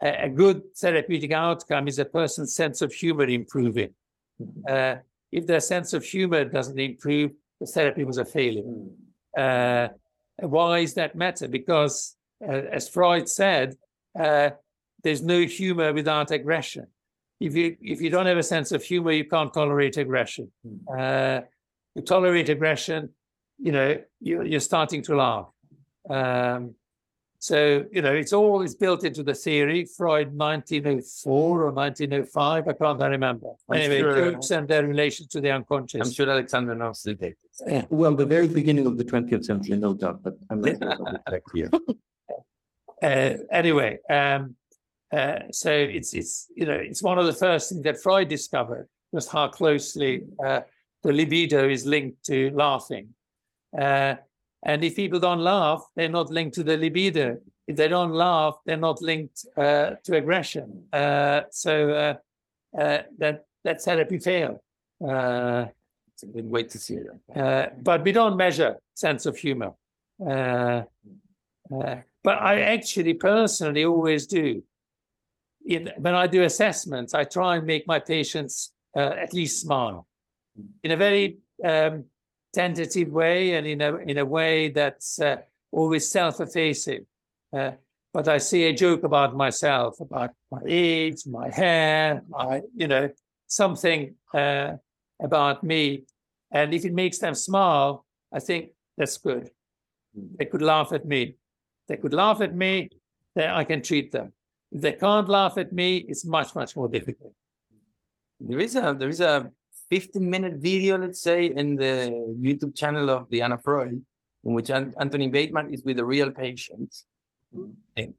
a, a good therapeutic outcome is a person's sense of humor improving. Uh, if their sense of humor doesn't improve, the therapy was a failure. Uh, why is that matter? Because uh, as Freud said, uh, there's no humor without aggression. If you if you don't have a sense of humor, you can't tolerate aggression. Hmm. Uh, you tolerate aggression, you know, you, are starting to laugh. Um, So, you know, it's all is built into the theory. Freud, 1904 or 1905, I can't remember. I'm anyway, sure- jokes and their relation to the unconscious. I'm sure Aleksandar knows the date. Well, the very beginning of the twentieth century, no doubt, but I'm not sure about exact year. uh, anyway, um, uh, so it's it's you know it's one of the first things that Freud discovered was how closely uh, the libido is linked to laughing, uh, and if people don't laugh, they're not linked to the libido. If they don't laugh, they're not linked uh, to aggression. Uh, so uh, uh, that that therapy failed. Uh, It's a good way to see it. uh, but we don't measure sense of humor. But I actually personally always do. In, when I do assessments, I try and make my patients at least smile in a very um, tentative way and in a in a way that's uh, always self-effacing. Uh, but I see a joke about myself, about my age, my hair, my you know something uh, about me, and if it makes them smile, I think that's good. They could laugh at me. They could laugh at me, then I can treat them. If they can't laugh at me, it's much, much more difficult. There is a there is a 15 minute video, let's say, in the YouTube channel of the Anna Freud, in which An- Anthony Bateman is with a real patient. Think.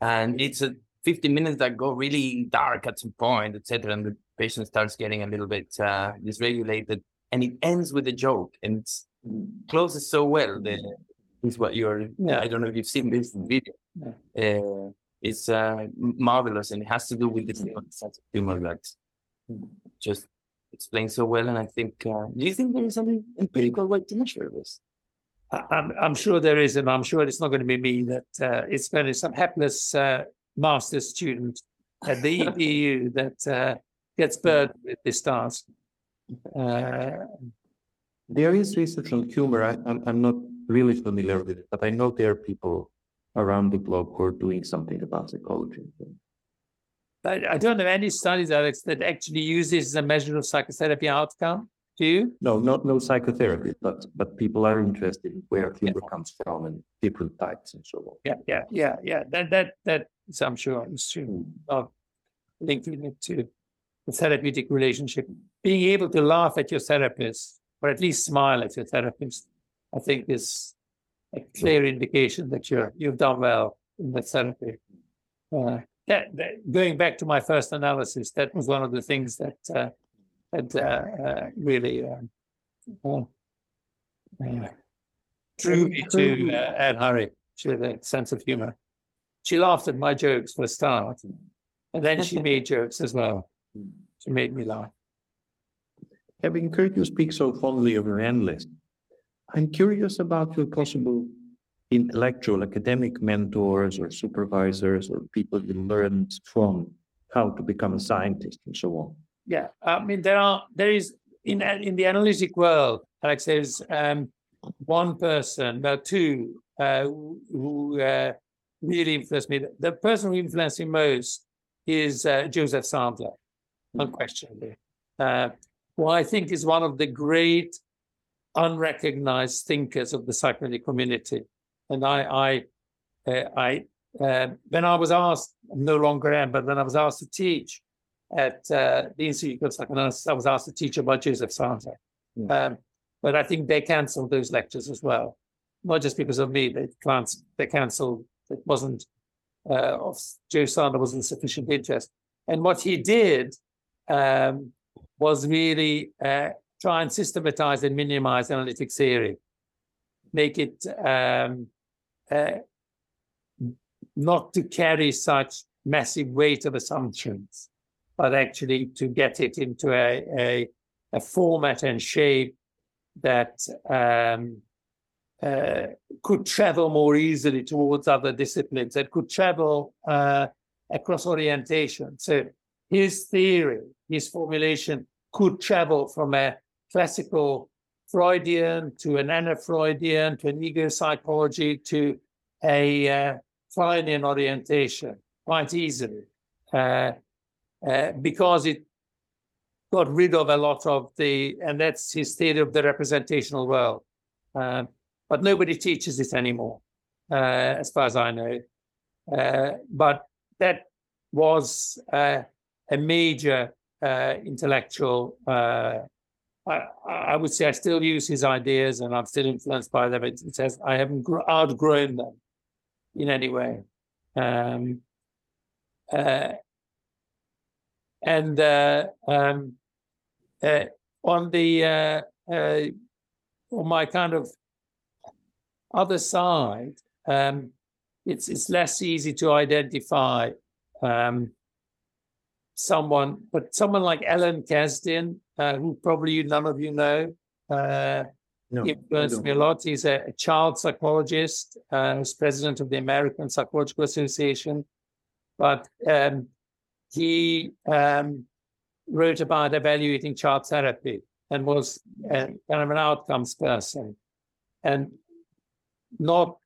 And it's a 15 minutes that go really dark at some point, etc. And the patient starts getting a little bit uh, dysregulated. And it ends with a joke and it's closes so well. The, is what you're, Yeah. I don't know if you've seen this video. Uh, it's uh, marvelous and it has to do with sense of humor that just explains so well. And I think, uh, do you think there is any empirical way to measure this? I- I'm, I'm sure there is, and I'm sure it's not going to be me that uh, it's going to be some hapless uh, master's student at the IPU that uh, gets burdened with this task. Uh, There is research on humor. I, I'm, I'm not really familiar with it, but I know there are people around the globe who are doing something about psychology. I, I don't know any studies, Alex, that actually use this as a measure of psychotherapy outcome. Do you? No, not no psychotherapy, but but people are interested in where humor comes from and different types and so on. Yeah, yeah, yeah, yeah. That that that is, I'm sure, true. Of linking it to the therapeutic relationship, being able to laugh at your therapist, or at least smile at your therapist, I think is a clear indication that you're you've done well in the therapy. Uh, that, that going back to my first analysis, that was one of the things that uh, that uh, uh, really um, drew me to uh, Anne Hurry. She had a sense of humor. She laughed at my jokes for a start, and then she made jokes as well. She made me laugh. Having heard you speak so fondly of your analyst, I'm curious about your possible intellectual academic mentors or supervisors or people you learned from how to become a scientist and so on. Yeah, I mean there are there is in in the analytic world, Alex, there's um, one person, well, two, uh, who- uh, really influenced me. The person who influenced me most is uh, Joseph Sandler, unquestionably, uh, who I think is one of the great unrecognized thinkers of the psychological community. And I, I, uh, I, uh, when I was asked, no longer am, but when I was asked to teach at uh, the Institute of Psychoanalysis, I was asked to teach about Joseph Sandler. Um, but I think they cancelled those lectures as well, not just because of me. They. They cancelled. It wasn't uh, of Joe wasn't sufficient interest. And what he did um, was really uh, try and systematize and minimize analytic theory, make it um, uh, not to carry such massive weight of assumptions, but actually to get it into a, a, a format and shape that um, uh, could travel more easily towards other disciplines, that could travel uh, across orientation. So his theory, his formulation could travel from a classical Freudian to an Anna-Freudian to an ego psychology to a uh, Kleinian orientation quite easily uh, uh, because it got rid of a lot of the, and that's his theory of the representational world. Um, but nobody teaches it anymore. uh, as far as I know. Uh, but that was uh, a major uh, intellectual. Uh, I, I, would say I still use his ideas and I'm still influenced by them. It, it says I haven't outgrown them in any way. Um, uh, and um, on the on my kind of other side, um, it's it's less easy to identify um, someone, but someone like Alan Kazdin, uh, who probably none of you know, uh, no, influenced me a lot. He's a, a child psychologist, uh, who's president of the American Psychological Association, but um, he um, wrote about evaluating child therapy and was a, kind of an outcomes person, and not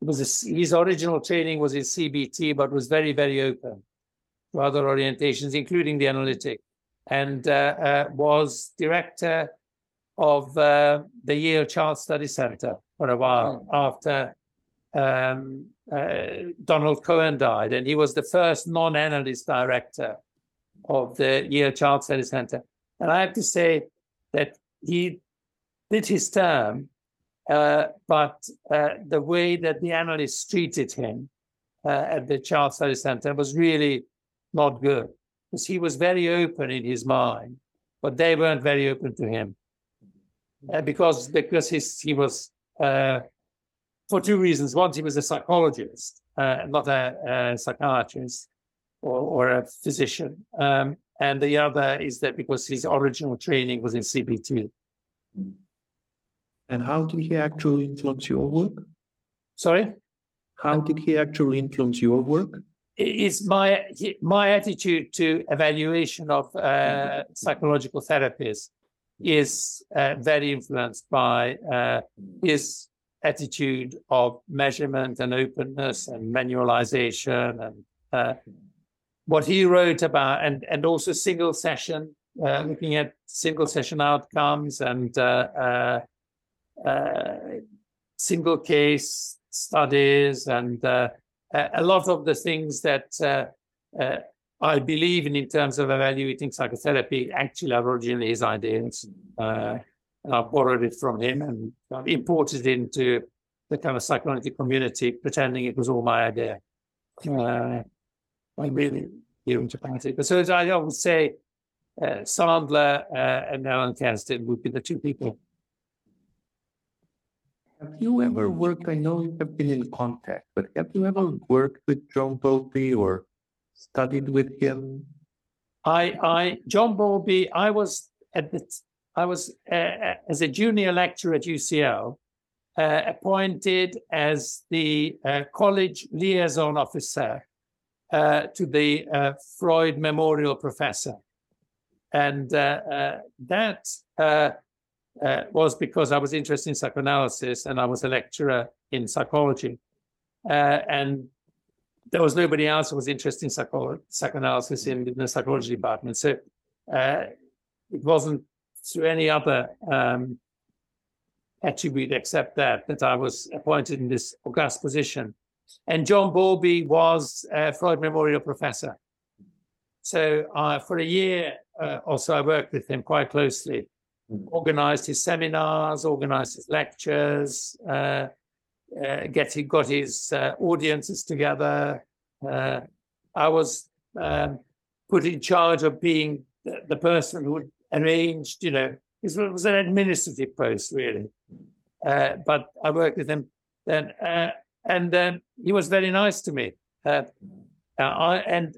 it was a, his original training was in CBT, but was very, very open to other orientations, including the analytic, and uh, uh, was director of uh, the Yale Child Study Center for a while oh. after um, uh, Donald Cohen died. And he was the first non analyst director of the Yale Child Study Center. And I have to say that he did his term uh, but uh, the way that the analysts treated him uh, at the Child Study Center was really not good because he was very open in his mind, but they weren't very open to him uh, because because his, he was uh, for two reasons. One, he was a psychologist, not a, a psychiatrist or, or, a physician. Um, and the other is that because his original training was in CBT. And how did he actually influence your work? Sorry? How did he actually influence your work? It's my my attitude to evaluation of uh, psychological therapies is uh, very influenced by uh, his attitude of measurement and openness and manualization and uh, what he wrote about and and also single session uh, looking at single session outcomes and uh, uh, single case studies and uh, a lot of the things that uh, I believe in in terms of evaluating psychotherapy actually are originally his ideas. and I borrowed it from him and I've imported it into the kind of psychoanalytic community, pretending it was all my idea. Uh, I'm really huge about it. But so as I would say uh, Sandler uh, and Alan Kazdin would be the two people have you ever worked? I know you have been in contact, but have you ever worked with John Bowlby or studied with him? I, I, John Bowlby. I was at the, I was uh, uh as a junior lecturer at UCL, uh, appointed as the uh, college liaison officer uh, to the uh, Freud Memorial Professor, and that uh, was because I was interested in psychoanalysis and I was a lecturer in psychology. Uh, and there was nobody else who was interested in psycho- psychoanalysis in, in, the psychology department. So uh, it wasn't through any other um, attribute except that that I was appointed in this august position. And John Bowlby was a Freud Memorial Professor. So uh, for a year uh, or so, I worked with him quite closely organized his seminars, organized his lectures, uh, uh, get, he got his uh, audiences together. Uh, I was um, put in charge of being the, the, person who arranged, you know, it was an administrative post really. Uh, but I worked with him then, uh, and then he was very nice to me. I, and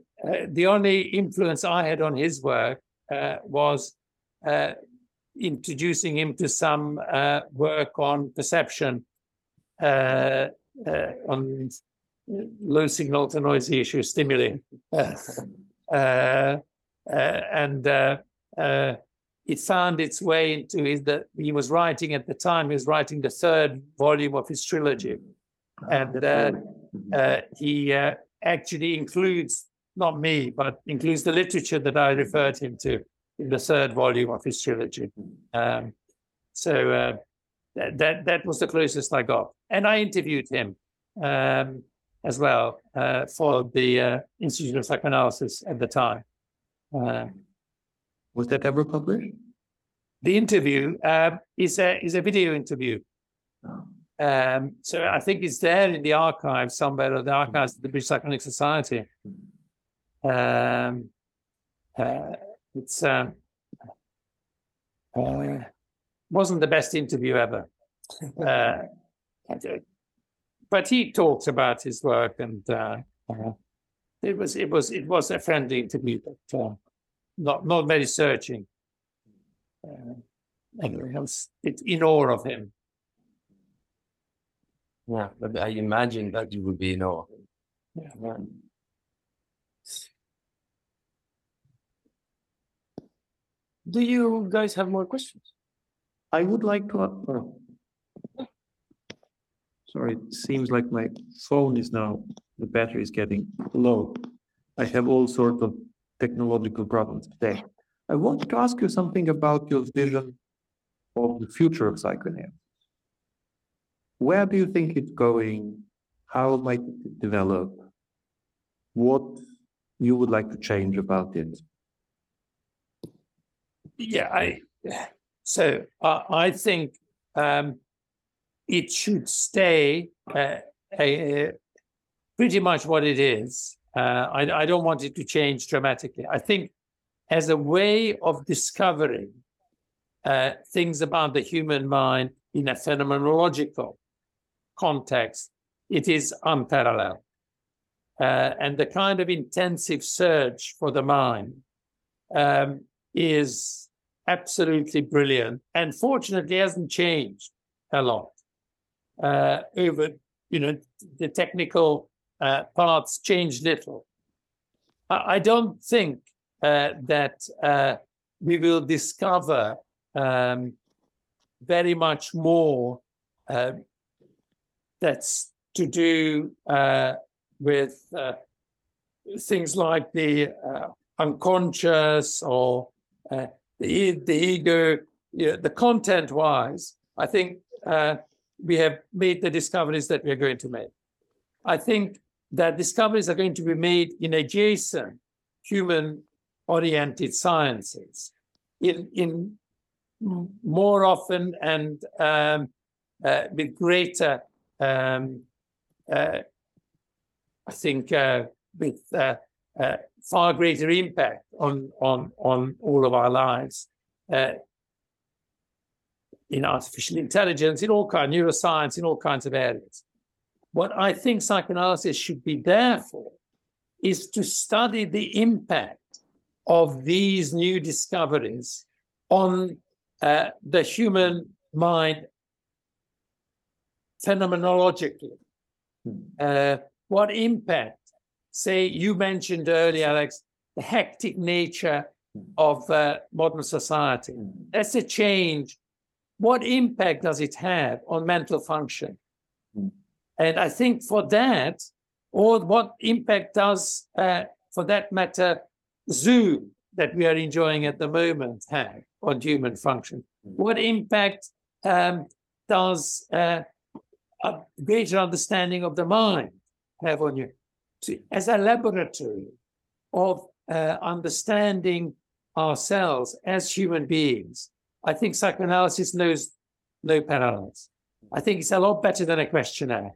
the only influence I had on his work was introducing him to some uh, work on perception uh, uh, on low signal to noisy issue stimuli. Uh, uh, and it found its way into his, the, he was writing at the time, he was writing the third volume of his trilogy. And he actually includes, not me, but includes the literature that I referred him to the third volume of his trilogy. Um, so uh, that, that that was the closest I got, and I interviewed him um, as well uh, for the uh, Institute of Psychoanalysis at the time. Uh, Was that ever published? the interview uh, is a is a video interview. Um, so I think it's there in the archives somewhere, or the archives of the British Psychoanalytic Society. Um, uh, it's um, uh, wasn't the best interview ever, uh, but he talked about his work, and uh, uh, it was it was it was a friendly interview, but uh, not not very searching. Uh, anyway, I was in awe of him. Yeah, but I imagine that you would be in awe. Yeah. Do you guys have more questions? I would like to. oh. Sorry, it seems like my phone is now, the battery is getting low. I have all sorts of technological problems today. I wanted to ask you something about your vision of the future of psychoanalysis. Where do you think it's going? How might it develop? What you would like to change about it? Yeah, I so uh, I think um, it should stay uh, a, a- pretty much what it is. Uh, I, I don't want it to change dramatically. I think as a way of discovering uh, things about the human mind in a phenomenological context, it is unparalleled. Uh, and the kind of intensive search for the mind um, is absolutely brilliant. And fortunately hasn't changed a lot uh, over you know the technical uh, parts change little. I, don't think uh, that uh, we will discover um, very much more uh, that's to do uh, with things like the unconscious or uh, the, the ego, you the content wise, I think uh, we have made the discoveries that we're going to make. I think that discoveries are going to be made in adjacent human oriented sciences in, in more often and um, uh, with greater, um, uh, I think, uh, with uh, far greater impact on on on all of our lives uh, in artificial intelligence, in all kind neuroscience, in all kinds of areas. What I think psychoanalysis should be there for is to study the impact of these new discoveries on uh, the human mind phenomenologically. Uh, what impact say you mentioned earlier, Alex, the hectic nature of uh, modern society. That's a change. What impact does it have on mental function? And I think for that, or what impact does, uh, for that matter, Zoom that we are enjoying at the moment have on human function? What impact um, does uh, a greater understanding of the mind have on you? As a laboratory of uh, understanding ourselves as human beings, I think psychoanalysis knows no parallels. I think it's a lot better than a questionnaire.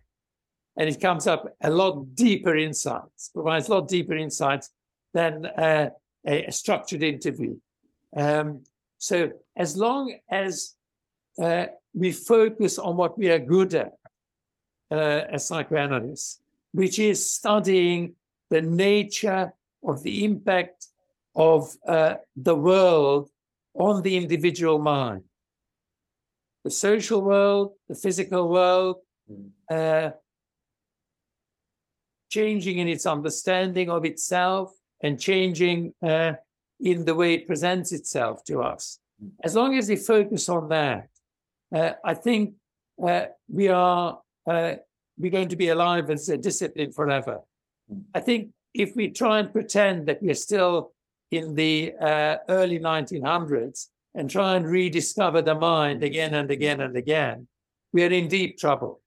And it comes up a lot deeper insights, provides a lot deeper insights than uh, a, a structured interview. Um, so as long as uh, we focus on what we are good at uh, as psychoanalysts, which is studying the nature of the impact of uh, the world on the individual mind. The social world, the physical world, uh, changing in its understanding of itself and changing uh, in the way it presents itself to us. As long as we focus on that, uh, I think uh, we are uh, we're going to be alive as a discipline forever. I think if we try and pretend that we're still in the uh, early 1900s and try and rediscover the mind again and again and again, we are in deep trouble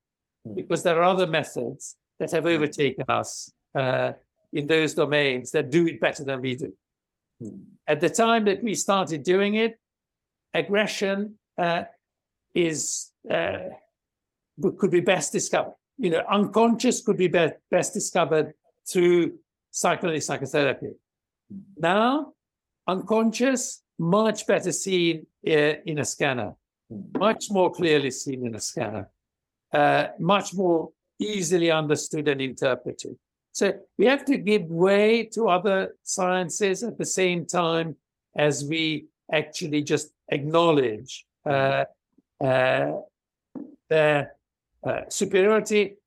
because there are other methods that have overtaken us uh, in those domains that do it better than we do. At the time that we started doing it, aggression uh, is uh, could be best discovered. You know, unconscious could be, be best discovered through psychoanalytic psychotherapy. Now, unconscious much better seen uh, in a scanner, much more clearly seen in a scanner, uh, much more easily understood and interpreted. So we have to give way to other sciences at the same time as we actually just acknowledge uh, uh, their uh, superiority.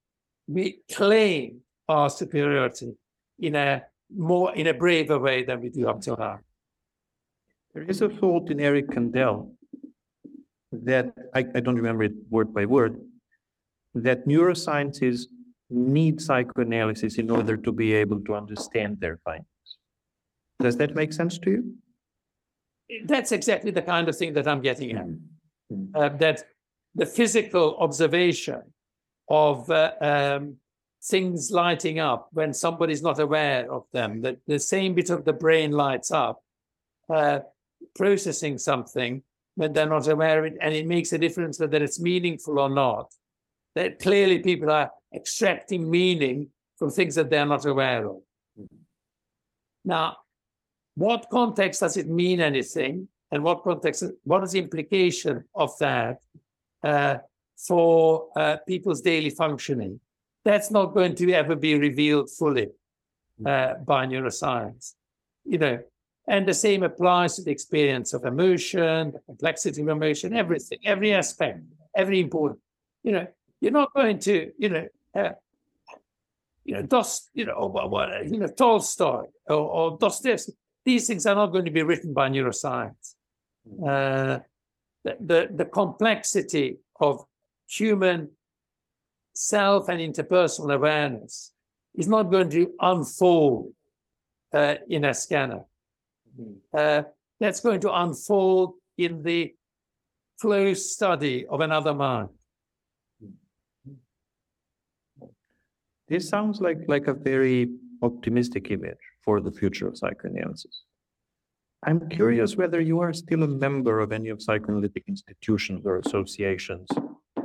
We claim our superiority in a more in a braver way than we do up till now. There is a thought in Eric Kandel that I, I don't remember it word by word, that neuroscientists need psychoanalysis in order to be able to understand their findings. Does that make sense to you? That's exactly the kind of thing that I'm getting at. Uh, that the physical observation of uh, um, things lighting up when somebody's not aware of them, that the same bit of the brain lights up, uh, processing something when they're not aware of it, and it makes a difference whether it's meaningful or not. That clearly people are extracting meaning from things that they're not aware of. Now, what context does it mean anything? And what context, what is the implication of that uh, for uh, people's daily functioning? That's not going to ever be revealed fully uh, by neuroscience. You know, and the same applies to the experience of emotion, the complexity of emotion, everything, every aspect, every important. You know, you're not going to, you know, uh, you know, Dost, you know, what, what, you know, Tolstoy or, or Dostoevsky. These things are not going to be written by neuroscience. Uh, the, the, the complexity of human self and interpersonal awareness is not going to unfold uh, in a scanner. Uh, that's going to unfold in the close study of another mind. This sounds like, like a very optimistic image for the future of psychoanalysis. I'm curious whether you are still a member of any of psychoanalytic institutions or associations,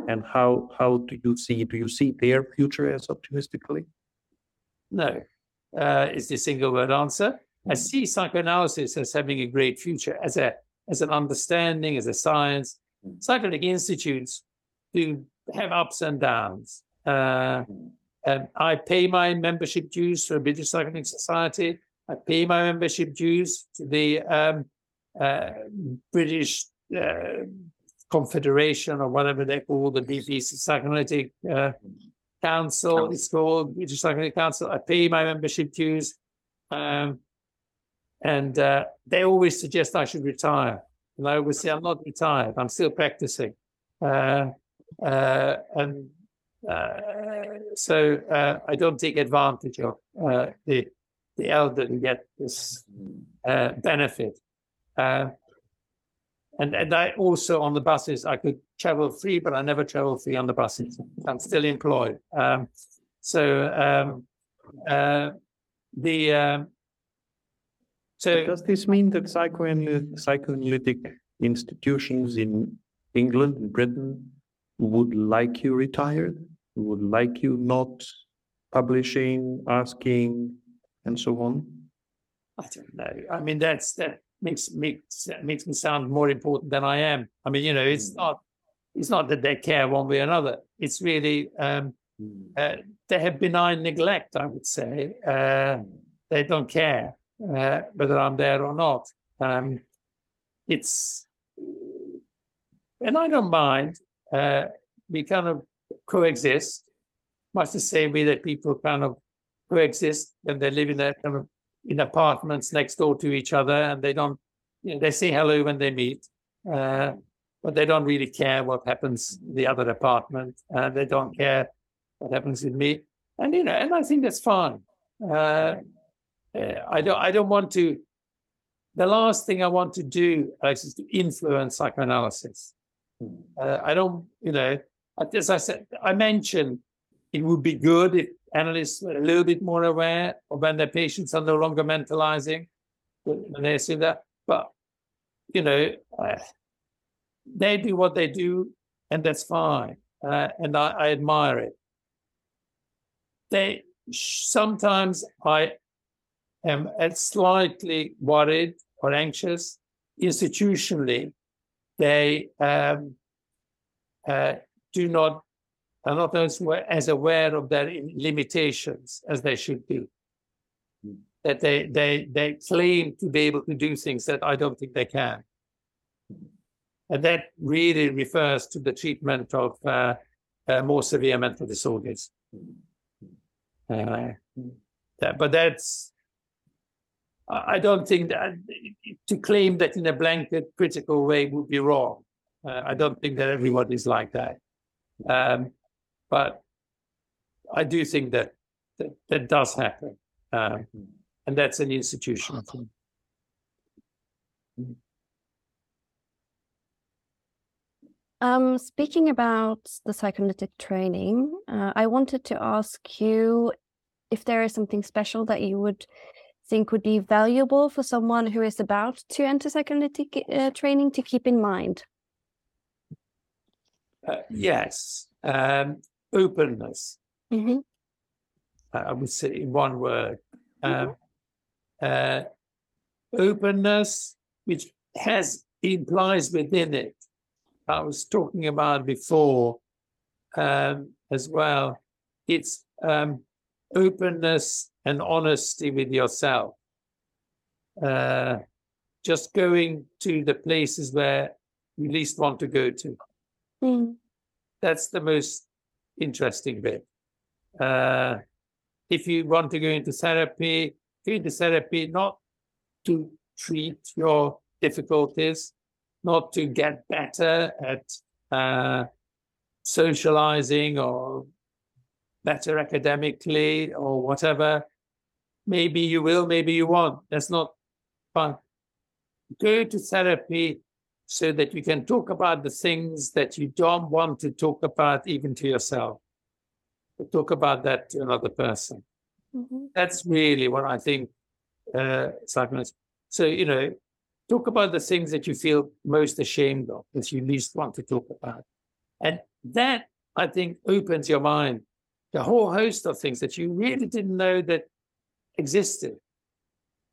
and how how do you see do you see their future as optimistically? No, uh, is the single word answer. I see psychoanalysis as having a great future as a as an understanding, as a science. Psychoanalytic institutes do have ups and downs. Uh, and I pay my membership dues to a British Psychoanalytic Society. I pay my membership dues to the um, uh, British uh, Confederation or whatever they call the BBC Psychoanalytic uh, Council. It's called British Psychoanalytic Council. I pay my membership dues. Um, and uh, they always suggest I should retire. And I always say, I'm not retired, I'm still practicing. Uh, uh, and uh, so uh, I don't take advantage of uh, the, the elderly get this benefit. and, and I also on the buses, I could travel free, but I never travel free on the buses. I'm still employed. Um, so um, the um, so does this mean that psychoanalytic institutions in England and Britain would like you retired, would like you not publishing, asking, and so on? I don't know. I mean, that's that makes makes makes me sound more important than I am. I mean, you know, it's hmm. not it's not that they care one way or another. It's really um, hmm. uh, they have benign neglect. I would say uh, they don't care uh, whether I'm there or not. Um, it's, and I don't mind. Uh, we kind of coexist, much the same way that people kind of coexist and they live in a in apartments next door to each other, and they don't, you know, they say hello when they meet, uh, but they don't really care what happens in the other apartment, and they don't care what happens with me, and you know, and I think that's fine. Uh, uh, I don't I don't want to the last thing I want to do, Alex, is to influence psychoanalysis. Uh, I don't, you know, as I said, I mentioned it would be good if analysts were a little bit more aware of when their patients are no longer mentalizing when they see that. But, you know, uh, they do what they do, and that's fine. Uh, and I, I admire it. They sometimes I am slightly worried or anxious institutionally. They um, uh, do not are not as aware of their limitations as they should be. That they they they claim to be able to do things that I don't think they can. And that really refers to the treatment of uh, uh, more severe mental disorders. Uh, that, but that's, I don't think that to claim that in a blanket critical way would be wrong. Uh, I don't think that everyone is like that. Um, but I do think that that, that does happen. Um, and that's an institutional thing. Um, speaking about the psychoanalytic training, uh, I wanted to ask you if there is something special that you would think would be valuable for someone who is about to enter psychoanalytic uh, training to keep in mind. Uh, yes, um, openness. Mm-hmm. I would say in one word. Um, uh, openness, which has implies within it I was talking about before um, as well. It's um, openness and honesty with yourself. Uh, just going to the places where you least want to go to. Mm. That's the most interesting bit. Uh, if you want to go into therapy, go into therapy not to treat your difficulties, not to get better at uh, socializing or better academically or whatever. Maybe you will, maybe you won't. That's not fun. Go to therapy so that you can talk about the things that you don't want to talk about even to yourself. But talk about that to another person. Mm-hmm. That's really what I think uh. So, you know, talk about the things that you feel most ashamed of, that you least want to talk about. And that, I think, opens your mind to a whole host of things that you really didn't know that existed.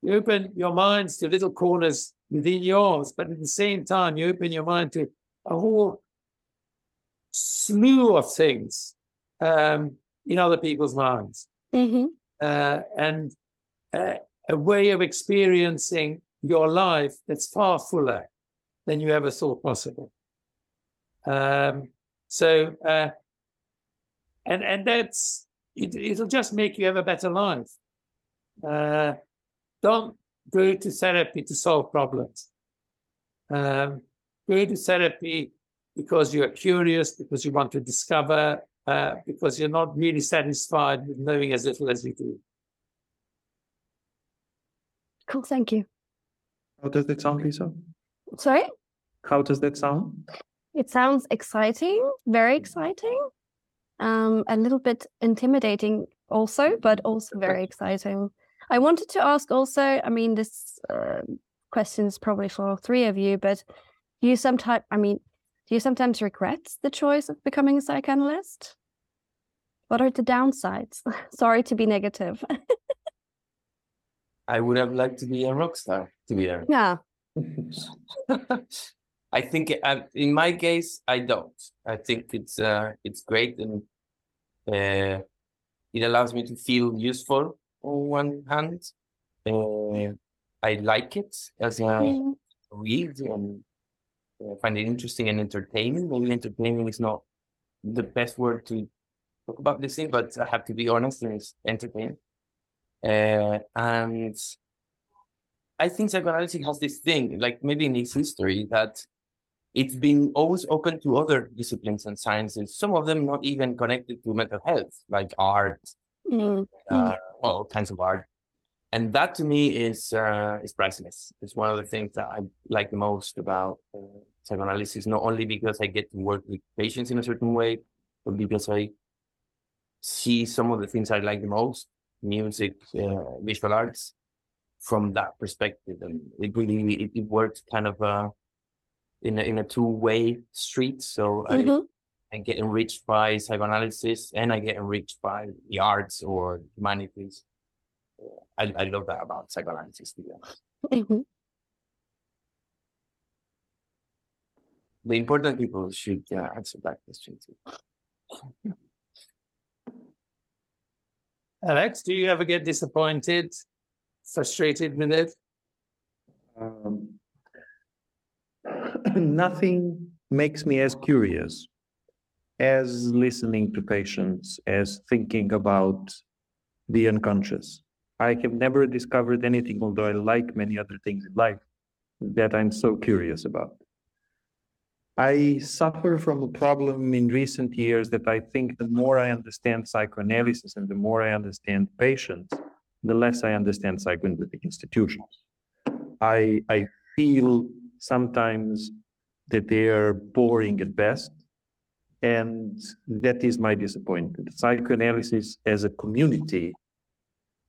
You open your minds to little corners within yours, but at the same time, you open your mind to a whole slew of things um, in other people's minds. Mm-hmm. Uh, and uh, a way of experiencing your life that's far fuller than you ever thought possible. Um, so, uh, and and that's it, it'll just make you have a better life. Uh, don't go to therapy to solve problems. Um, go to therapy because you're curious, because you want to discover, uh, because you're not really satisfied with knowing as little as you do. Cool, thank you. How does that sound, Lisa? Sorry? How does that sound? It sounds exciting, very exciting, um, a little bit intimidating also, but also very exciting. I wanted to ask also, I mean, this uh, question is probably for three of you, but do you sometimes, I mean, do you sometimes regret the choice of becoming a psychoanalyst? What are the downsides? Sorry to be negative. I would have liked to be a rock star, to be honest. yeah. I think uh, in my case, I don't. I think it's uh, it's great and uh, it allows me to feel useful on one hand. Uh, I like it as a Mm. read and uh, find it interesting and entertaining. Maybe entertaining is not the best word to talk about this thing, but I have to be honest, and it's entertaining. Uh, and I think psychoanalysis has this thing, like maybe in its history, that it's been always open to other disciplines and sciences, some of them not even connected to mental health, like art, Mm. uh, well, all kinds of art. and that to me is uh, is priceless. It's one of the things that I like the most about uh, psychoanalysis. Not only because I get to work with patients in a certain way, but because I see some of the things I like the most: music, uh, visual arts, from that perspective, and it really it, it works kind of uh, in a, in a two way street. So I, I get enriched by psychoanalysis, and I get enriched by the arts or humanities. I, I love that about psychoanalysis. To be honest. Mhm. The important people should uh, answer that question too. Alex, do you ever get disappointed, frustrated with it? Um, nothing makes me as curious as listening to patients, as thinking about the unconscious. I have never discovered anything, although I like many other things in life, that I'm so curious about. I suffer from a problem in recent years that I think the more I understand psychoanalysis and the more I understand patients, the less I understand psychoanalytic institutions. I I feel sometimes that they are boring at best, and that is my disappointment. Psychoanalysis as a community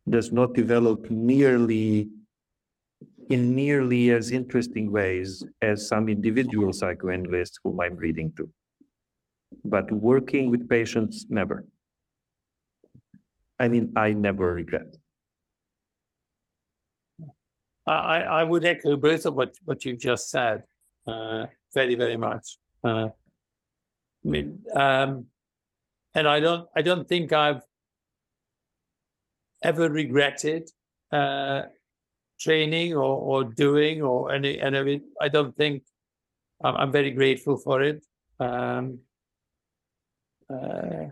does not develop nearly in nearly as interesting ways as some individual psychoanalysts whom I'm reading to. But working with patients, never. I mean, I never regret. I, I would echo both of what, what you've just said, uh, very, very much. Uh, I mean, um, and I don't, I don't think I've ever regretted, uh, training or, or doing or any, and I mean, I don't think, I'm, I'm very grateful for it. Um, uh,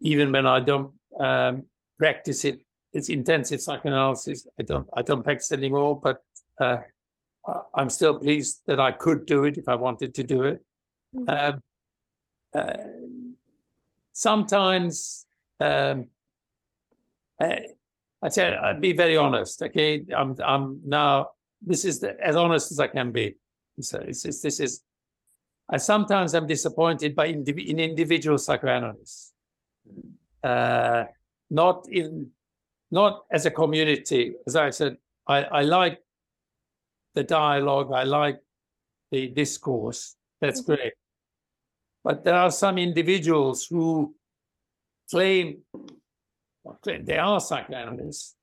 even when I don't, um, practice it it's intensive psychoanalysis. I don't I don't practice anymore, but uh, I'm still pleased that I could do it if I wanted to do it. Um, uh, sometimes um, I, I say I'd be very honest. Okay, I'm I'm now this is the, as honest as I can be. So it's, it's this is. I sometimes am disappointed by indiv- in individual psychoanalysts, uh, not in not as a community. As I said, I, I like the dialogue, I like the discourse. That's great. But there are some individuals who claim, claim they are psychoanalysts,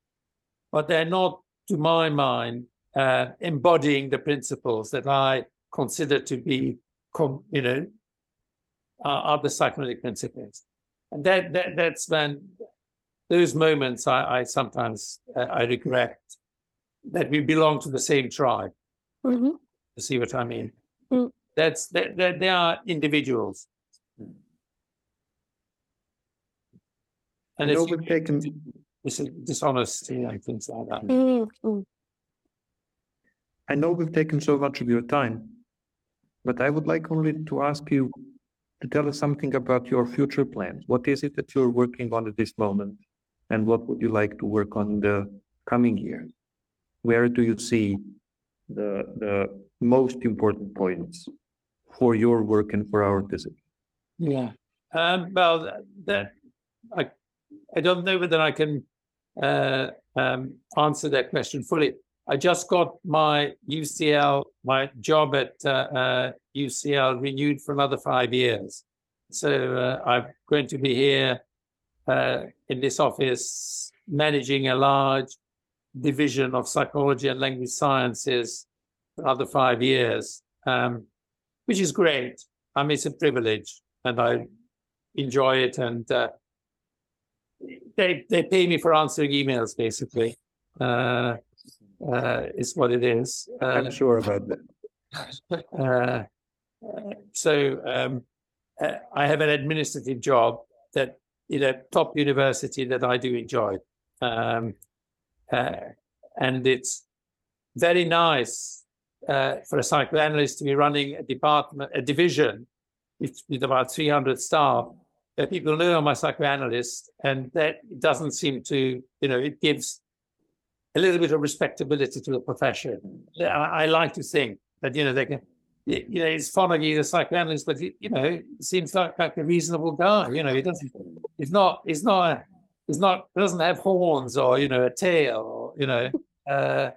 but they're not, to my mind, uh, embodying the principles that I consider to be, com- you know, are, are the psychoanalytic principles. And that, that that's when those moments I, I sometimes uh, I regret that we belong to the same tribe. Mhm. You see what I mean? Mm. That's that, that they are individuals. And I know it's, we've taken, dishonesty and things like that. Mm, mm. I know we've taken so much of your time, but I would like only to ask you to tell us something about your future plans. What is it that you're working on at this moment? And what would you like to work on in the coming years? Where do you see the, the most important points for your work and for our visit? Yeah. Um, well, that, I, I don't know whether I can uh, um, answer that question fully. I just got my UCL, my job at uh, uh, UCL renewed for another five years. So uh, I'm going to be here uh, in this office managing a large division of psychology and language sciences for another five years, um, which is great. I mean, it's a privilege and I enjoy it. And uh, they they pay me for answering emails, basically. Uh, uh, is what it is. Uh, I'm sure about that. uh, so um, uh, I have an administrative job that in a top university that I do enjoy, um, uh, and it's very nice uh, for a psychoanalyst to be running a department, a division with, about 300 staff. That people know I'm a psychoanalyst, and that doesn't seem to, you know, it gives a little bit of respectability to the profession. I, I like to think that you know they can. You know, it's Fonagy, the psychoanalyst, but you know, seems like, like a reasonable guy. You know, he doesn't. He's not. He's not. A, he's not. Doesn't have horns or you know a tail or you know. Uh,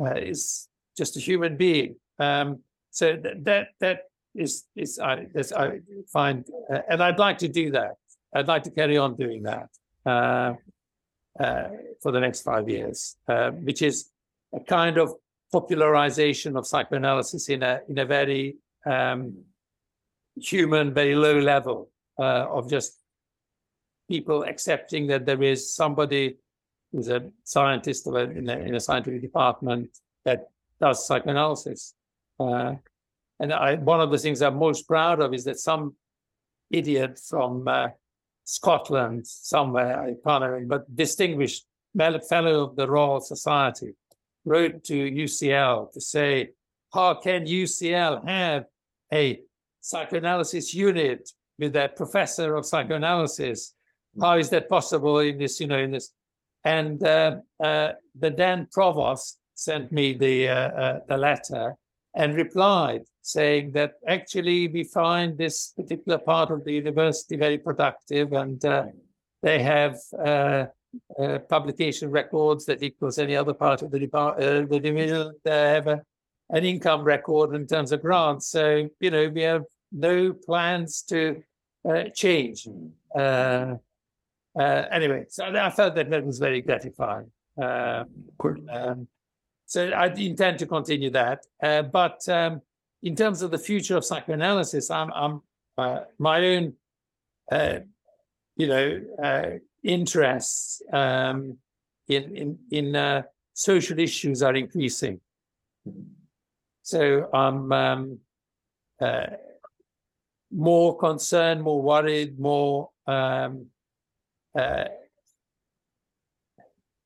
uh, is just a human being. Um, so that that is is I is I find, uh, and I'd like to do that. I'd like to carry on doing that uh, uh, for the next five years, uh, which is a kind of popularization of psychoanalysis in a in a very um, human, very low level uh, of just people accepting that there is somebody who's a scientist in a, in a scientific department that does psychoanalysis. Uh, and I, one of the things I'm most proud of is that some idiot from uh, Scotland, somewhere, I can't remember, but distinguished fellow of the Royal Society, wrote to UCL to say, how can UCL have a psychoanalysis unit with a professor of psychoanalysis? How is that possible in this, you know, in this? And uh, uh, the then provost sent me the uh, uh, the letter and replied saying that actually we find this particular part of the university very productive and uh, they have uh, uh, publication records that equals any other part of the department. Uh, the division. They have a, an income record in terms of grants. So you know we have no plans to uh, change. Uh, uh, anyway, so I felt that that was very gratifying. Course. um, so I intend to continue that. Uh, but um, in terms of the future of psychoanalysis, I'm, I'm uh, my own, uh, you know, uh, interests um, in in in uh, social issues are increasing. So I'm um, uh, more concerned, more worried, more um,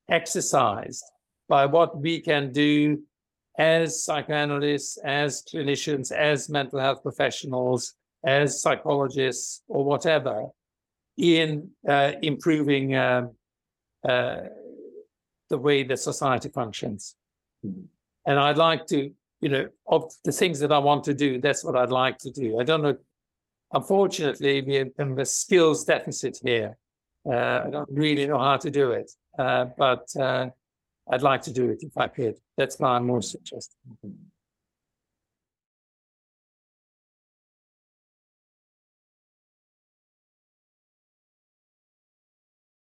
exercised by what we can do as psychoanalysts, as clinicians, as mental health professionals, as psychologists, or whatever, in uh, improving um, uh, the way that society functions. And I'd like to, you know, of the things that I want to do, that's what I'd like to do. I don't know. Unfortunately, we have a skills deficit here. Uh, I don't really know how to do it, uh, but uh, I'd like to do it if I could. That's I'm most interested.